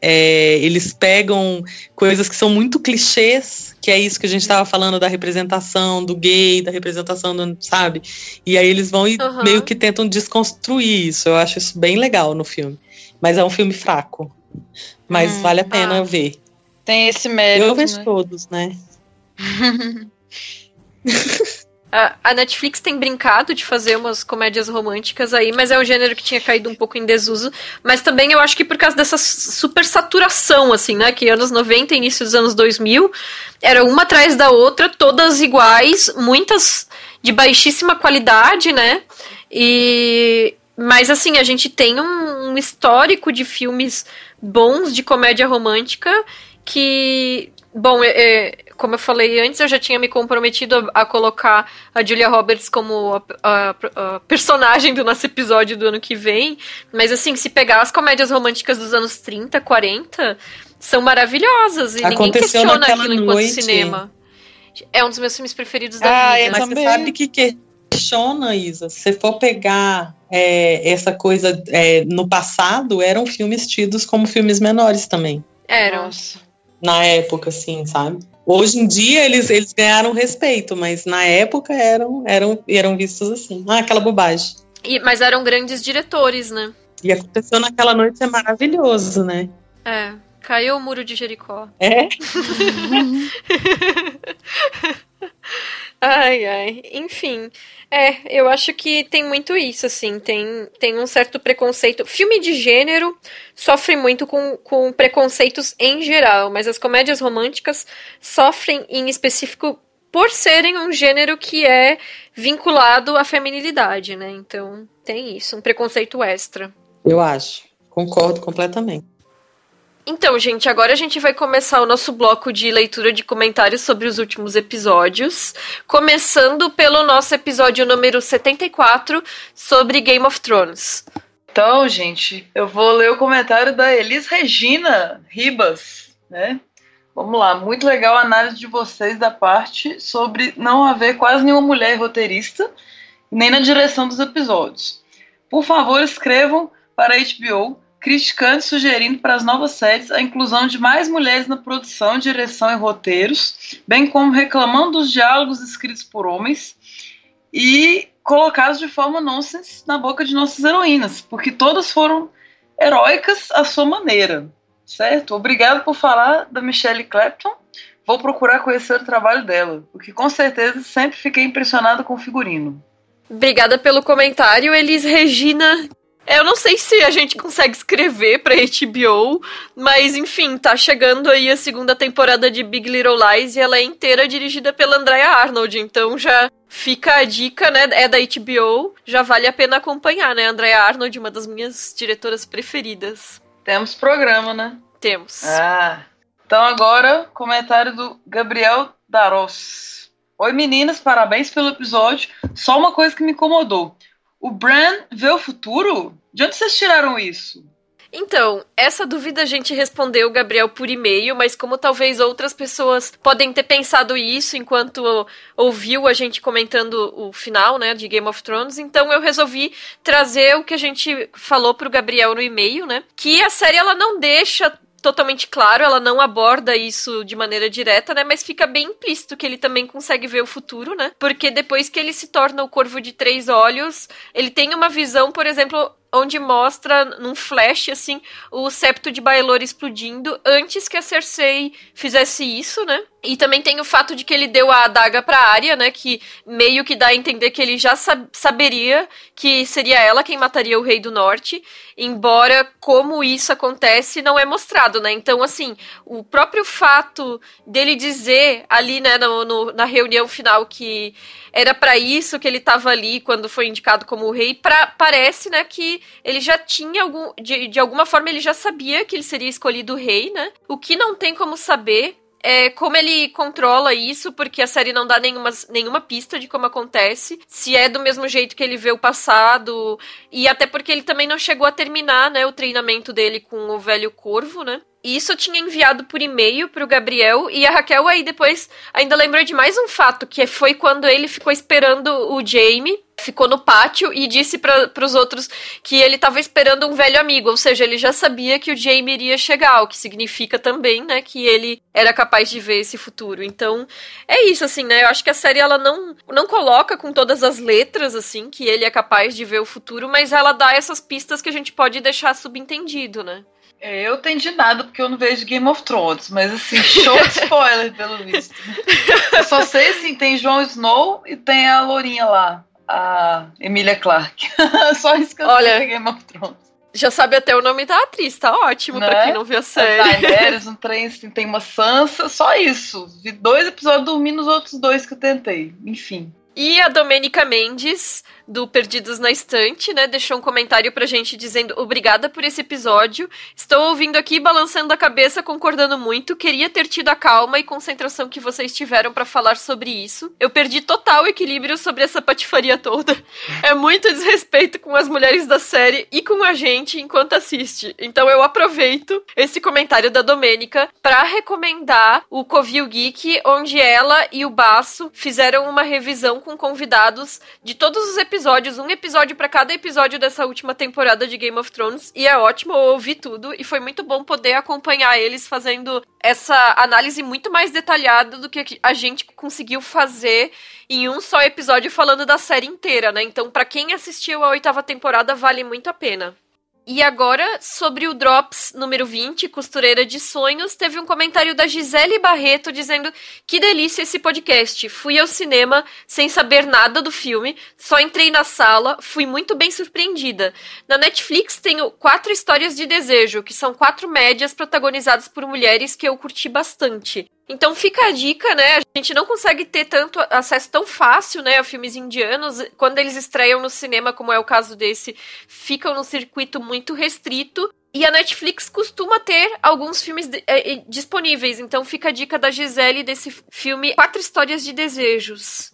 Speaker 3: é, eles pegam coisas que são muito clichês, que é isso que a gente estava falando da representação do gay, da representação do, sabe? E aí eles vão e
Speaker 2: Aham.
Speaker 3: meio que tentam desconstruir isso. Eu acho isso bem legal no filme. Mas é um filme fraco. Mas
Speaker 4: Hum,
Speaker 3: vale a pena
Speaker 2: ah.
Speaker 3: ver.
Speaker 4: Tem esse mérito.
Speaker 3: Eu vejo
Speaker 4: né?
Speaker 3: todos, né?
Speaker 2: A, Netflix tem brincado de fazer umas comédias românticas aí, mas é um gênero que tinha caído um pouco em desuso. Mas também eu acho que por causa dessa super saturação, assim, né? Que anos 90 e início dos anos 2000 era uma atrás da outra, todas iguais, muitas de baixíssima qualidade, né? E. Mas assim, a gente tem um, um histórico de filmes bons de comédia romântica que. Bom, é, é, como eu falei antes, eu já tinha me comprometido a, a colocar a Julia Roberts como a, a- a personagem do nosso episódio do ano que vem. Mas assim, se pegar as comédias românticas dos anos 30, 40, são maravilhosas. E ninguém
Speaker 3: Aconteceu
Speaker 2: questiona
Speaker 3: naquela
Speaker 2: aquilo enquanto
Speaker 3: noite.
Speaker 2: cinema. É um dos meus filmes preferidos da
Speaker 4: Ah,
Speaker 2: vida.
Speaker 3: Mas
Speaker 4: também.
Speaker 3: você sabe que questiona, Isa? Se for pegar é, essa coisa é, no passado, eram filmes tidos como filmes menores também.
Speaker 2: Eram.
Speaker 4: Nossa.
Speaker 3: Na época, assim, sabe? Hoje em dia eles, eles ganharam respeito, mas na época eram, eram, eram vistos assim. Ah, aquela bobagem.
Speaker 2: E- mas eram grandes diretores, né?
Speaker 3: E aconteceu naquela noite é maravilhoso, né?
Speaker 2: É. Caiu o muro de Jericó.
Speaker 3: É?
Speaker 2: Ai, ai. Enfim. É, eu acho que tem muito isso, assim. Tem, tem um certo preconceito. Filme de gênero sofre muito com, com preconceitos em geral, mas as comédias românticas sofrem em específico por serem um gênero que é vinculado à feminilidade, né? Então tem isso, um preconceito extra.
Speaker 3: Eu acho. Concordo completamente.
Speaker 2: Então, gente, agora a gente vai começar o nosso bloco de leitura de comentários sobre os últimos episódios, começando pelo nosso episódio número 74 sobre Game of Thrones.
Speaker 4: Então, gente, eu vou ler o comentário da Elis Regina Ribas, né? Vamos lá, muito legal a análise de vocês da parte sobre não haver quase nenhuma mulher roteirista, nem na direção dos episódios. Por favor, escrevam para a HBO criticando e sugerindo para as novas séries a inclusão de mais mulheres na produção, direção e roteiros, bem como reclamando dos diálogos escritos por homens e colocados de forma nonsense na boca de nossas heroínas, porque todas foram heróicas à sua maneira, certo? Obrigado por falar da Michelle Clapton. Vou procurar conhecer o trabalho dela, porque com certeza sempre fiquei impressionada com o figurino.
Speaker 2: Obrigada pelo comentário, Elis Regina. Eu não sei se a gente consegue escrever pra HBO, mas enfim, tá chegando aí a segunda temporada de Big Little Lies e ela é inteira dirigida pela Andrea Arnold, então já fica a dica, né? É da HBO, já vale a pena acompanhar, né? Andrea Arnold, uma das minhas diretoras preferidas.
Speaker 4: Temos programa, né?
Speaker 2: Temos.
Speaker 4: Ah. Então agora, comentário do Gabriel Daros. Oi meninas, parabéns pelo episódio. Só uma coisa que me incomodou. O Bran vê o futuro? De onde vocês tiraram isso?
Speaker 2: Então, essa dúvida a gente respondeu, Gabriel, por e-mail, mas como talvez outras pessoas podem ter pensado isso enquanto ouviu a gente comentando o final, né, de Game of Thrones, então eu resolvi trazer o que a gente falou pro Gabriel no e-mail, né, que a série ela não deixa totalmente claro, ela não aborda isso de maneira direta, né? Mas fica bem implícito que ele também consegue ver o futuro, né? Porque depois que ele se torna o Corvo de Três Olhos, ele tem uma visão, por exemplo, onde mostra num flash assim o septo de Baelor explodindo antes que a Cersei fizesse isso, né? E também tem o fato de que ele deu a adaga pra Arya, né? Que meio que dá a entender que ele já sab saberia que seria ela quem mataria o Rei do Norte. Embora como isso acontece não é mostrado, né? Então, assim, o próprio fato dele dizer ali, né, no, no na reunião final que era para isso que ele estava ali quando foi indicado como rei, pra, parece, né, que ele já tinha algum. De, de alguma forma ele já sabia que ele seria escolhido rei, né? O que não tem como saber é, como ele controla isso, porque a série não dá nenhuma, nenhuma pista de como acontece, se é do mesmo jeito que ele vê o passado, e até porque ele também não chegou a terminar, né, o treinamento dele com o velho corvo, né? Isso eu tinha enviado por e-mail pro Gabriel, e a Raquel aí depois ainda lembrou de mais um fato, que foi quando ele ficou esperando o Jamie ficou no pátio e disse para os outros que ele estava esperando um velho amigo, ou seja, ele já sabia que o Jamie iria chegar, o que significa também, né, que ele era capaz de ver esse futuro. Então, é isso assim, né? Eu acho que a série ela não não coloca com todas as letras assim que ele é capaz de ver o futuro, mas ela dá essas pistas que a gente pode deixar subentendido, né?
Speaker 4: É, eu entendi nada porque eu não vejo Game of Thrones, mas assim, show de spoiler pelo visto. Eu só sei assim, tem Jon Snow e tem a Lourinha lá a Emilia Clarke. Só isso que eu Olha, sei Game of Thrones.
Speaker 2: Já sabe até o nome da atriz, tá ótimo né? pra quem não viu a série. A
Speaker 4: Daenerys, um trem assim, tem uma Sansa, só isso. Vi dois episódios dormindo os outros dois que eu tentei. Enfim.
Speaker 2: E a Domênica Mendes do Perdidos na Estante, né? Deixou um comentário pra gente dizendo obrigada por esse episódio. Estou ouvindo aqui, balançando a cabeça, concordando muito. Queria ter tido a calma e concentração que vocês tiveram para falar sobre isso. Eu perdi total equilíbrio sobre essa patifaria toda. É muito desrespeito com as mulheres da série e com a gente enquanto assiste. Então eu aproveito esse comentário da Domênica para recomendar o Covil Geek, onde ela e o Baço fizeram uma revisão com convidados de todos os episódios episódios, um episódio para cada episódio dessa última temporada de Game of Thrones, e é ótimo ouvir tudo, e foi muito bom poder acompanhar eles fazendo essa análise muito mais detalhada do que a gente conseguiu fazer em um só episódio falando da série inteira, né? Então, para quem assistiu a oitava temporada, vale muito a pena. E agora, sobre o Drops número 20, Costureira de Sonhos, teve um comentário da Gisele Barreto dizendo que delícia esse podcast. Fui ao cinema sem saber nada do filme, só entrei na sala, fui muito bem surpreendida. Na Netflix tenho quatro histórias de desejo, que são quatro médias protagonizadas por mulheres que eu curti bastante. Então fica a dica, né? A gente não consegue ter tanto acesso tão fácil, né, a filmes indianos. Quando eles estreiam no cinema, como é o caso desse, ficam no circuito muito restrito. E a Netflix costuma ter alguns filmes é, disponíveis. Então fica a dica da Gisele desse filme Quatro Histórias de Desejos.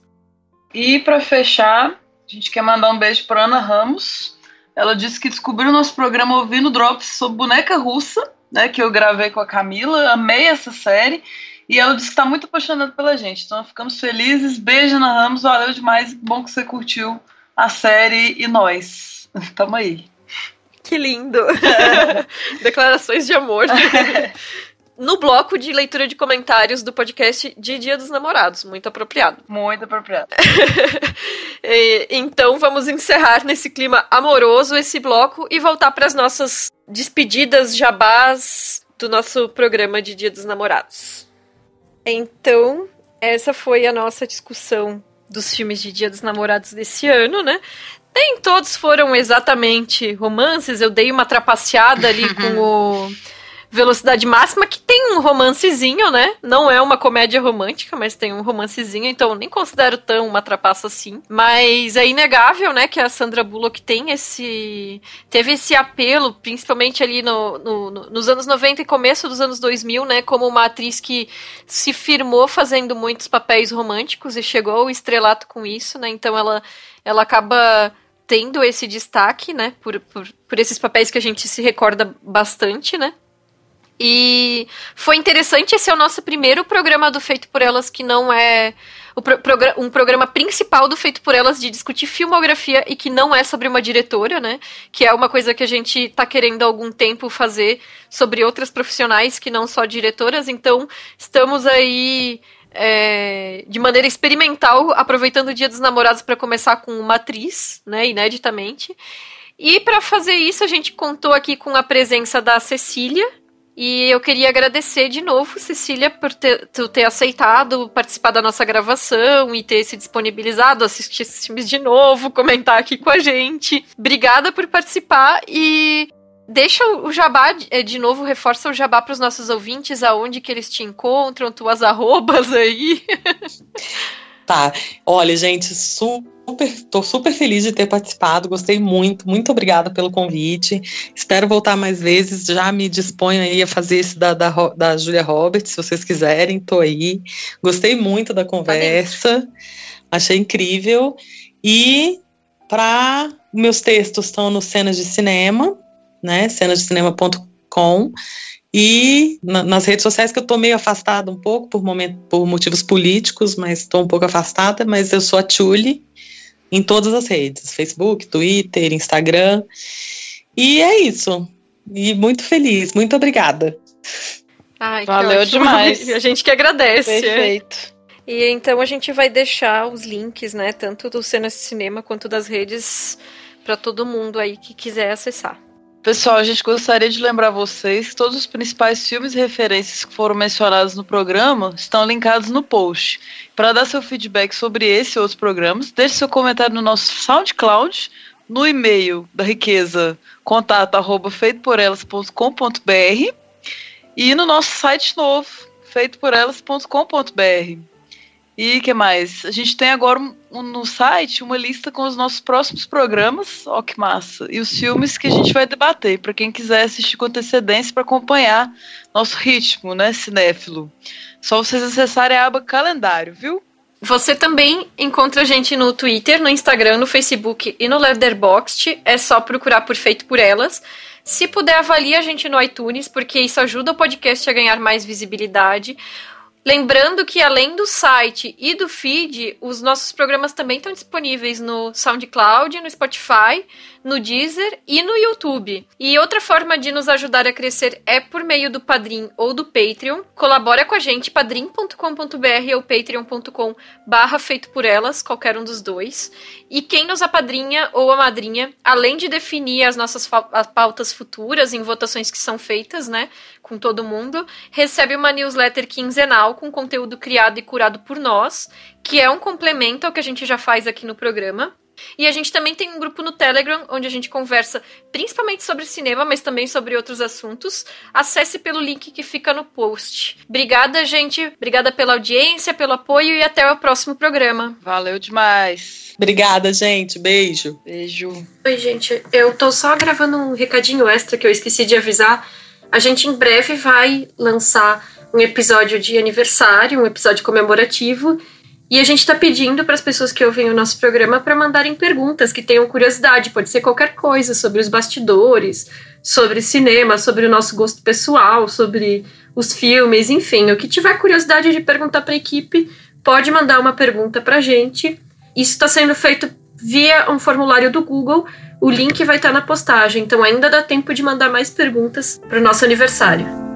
Speaker 4: E para fechar, a gente quer mandar um beijo para Ana Ramos. Ela disse que descobriu o nosso programa ouvindo Drops sobre boneca russa, né, que eu gravei com a Camila. Amei essa série e ela disse que está muito apaixonada pela gente. Então ficamos felizes. Beijo, Ana Ramos. Valeu demais. Bom que você curtiu a série e nós. Tamo aí.
Speaker 2: Que lindo! Declarações de amor. no bloco de leitura de comentários do podcast de Dia dos Namorados. Muito apropriado.
Speaker 4: Muito apropriado.
Speaker 2: então vamos encerrar nesse clima amoroso esse bloco e voltar para as nossas despedidas jabás do nosso programa de Dia dos Namorados. Então, essa foi a nossa discussão dos filmes de Dia dos Namorados desse ano, né? Nem todos foram exatamente romances, eu dei uma trapaceada ali com o Velocidade Máxima, que tem um romancezinho, né? Não é uma comédia romântica, mas tem um romancezinho, então nem considero tão uma trapaça assim. Mas é inegável, né, que a Sandra Bullock tem esse. teve esse apelo, principalmente ali no, no, no, nos anos 90 e começo dos anos 2000, né, como uma atriz que se firmou fazendo muitos papéis românticos e chegou ao estrelato com isso, né? Então ela, ela acaba tendo esse destaque, né, por, por, por esses papéis que a gente se recorda bastante, né? E foi interessante, esse é o nosso primeiro programa do Feito por Elas que não é um programa principal do Feito por Elas de discutir filmografia e que não é sobre uma diretora, né? Que é uma coisa que a gente tá querendo há algum tempo fazer sobre outras profissionais que não só diretoras. Então, estamos aí é, de maneira experimental, aproveitando o Dia dos Namorados para começar com uma atriz, né? Ineditamente. E para fazer isso, a gente contou aqui com a presença da Cecília, e eu queria agradecer de novo, Cecília, por ter, tu ter aceitado participar da nossa gravação e ter se disponibilizado, assistir esses filmes de novo, comentar aqui com a gente. Obrigada por participar e deixa o jabá, é, de novo, reforça o jabá para os nossos ouvintes, aonde que eles te encontram, tuas arrobas aí.
Speaker 3: Tá, olha, gente, super super, super feliz de ter participado, gostei muito, muito obrigada pelo convite. Espero voltar mais vezes. Já me disponho aí a fazer esse da, da, da Julia Roberts, se vocês quiserem, tô aí. Gostei muito da conversa, achei incrível. E para meus textos estão no Cenas de Cinema, né? cenasdecinema.com. E na, nas redes sociais que eu estou meio afastada um pouco por, momento, por motivos políticos, mas estou um pouco afastada, mas eu sou a Tchuli, em todas as redes: Facebook, Twitter, Instagram. E é isso. E muito feliz, muito obrigada.
Speaker 2: Ai, Valeu demais. A gente que agradece.
Speaker 4: Perfeito.
Speaker 2: E então a gente vai deixar os links, né, tanto do Cenas de Cinema quanto das redes para todo mundo aí que quiser acessar.
Speaker 4: Pessoal, a gente gostaria de lembrar vocês que todos os principais filmes e referências que foram mencionados no programa estão linkados no post. Para dar seu feedback sobre esse e outros programas, deixe seu comentário no nosso SoundCloud, no e-mail da riqueza contato arroba feitoporelas.com.br e no nosso site novo, feitoporelas.com.br. E que mais? A gente tem agora um, no site uma lista com os nossos próximos programas, ó que massa, e os filmes que a gente vai debater, para quem quiser assistir com antecedência para acompanhar nosso ritmo, né, cinéfilo. Só vocês acessarem a aba calendário, viu?
Speaker 2: Você também encontra a gente no Twitter, no Instagram, no Facebook e no Letterboxd. É só procurar por Feito por Elas. Se puder, avalie a gente no iTunes, porque isso ajuda o podcast a ganhar mais visibilidade. Lembrando que além do site e do feed, os nossos programas também estão disponíveis no SoundCloud, no Spotify, no Deezer e no YouTube. E outra forma de nos ajudar a crescer é por meio do Padrim ou do Patreon. Colabora com a gente, padrim.com.br ou patreon.com barra feito por elas, qualquer um dos dois. E quem nos apadrinha ou a madrinha, além de definir as nossas pautas futuras em votações que são feitas, né, com todo mundo, recebe uma newsletter quinzenal com conteúdo criado e curado por nós, que é um complemento ao que a gente já faz aqui no programa. E a gente também tem um grupo no Telegram, onde a gente conversa principalmente sobre cinema, mas também sobre outros assuntos. Acesse pelo link que fica no post. Obrigada, gente. Obrigada pela audiência, pelo apoio e até o próximo programa.
Speaker 4: Valeu demais.
Speaker 3: Obrigada, gente. Beijo.
Speaker 4: Beijo.
Speaker 2: Oi, gente. Eu tô só gravando um recadinho extra que eu esqueci de avisar. A gente em breve vai lançar um episódio de aniversário, um episódio comemorativo. E a gente está pedindo para as pessoas que ouvem o nosso programa para mandarem perguntas que tenham curiosidade. Pode ser qualquer coisa sobre os bastidores, sobre cinema, sobre o nosso gosto pessoal, sobre os filmes, enfim. O que tiver curiosidade de perguntar para a equipe, pode mandar uma pergunta para a gente. Isso está sendo feito via um formulário do Google. O link vai estar na postagem, então ainda dá tempo de mandar mais perguntas para o nosso aniversário.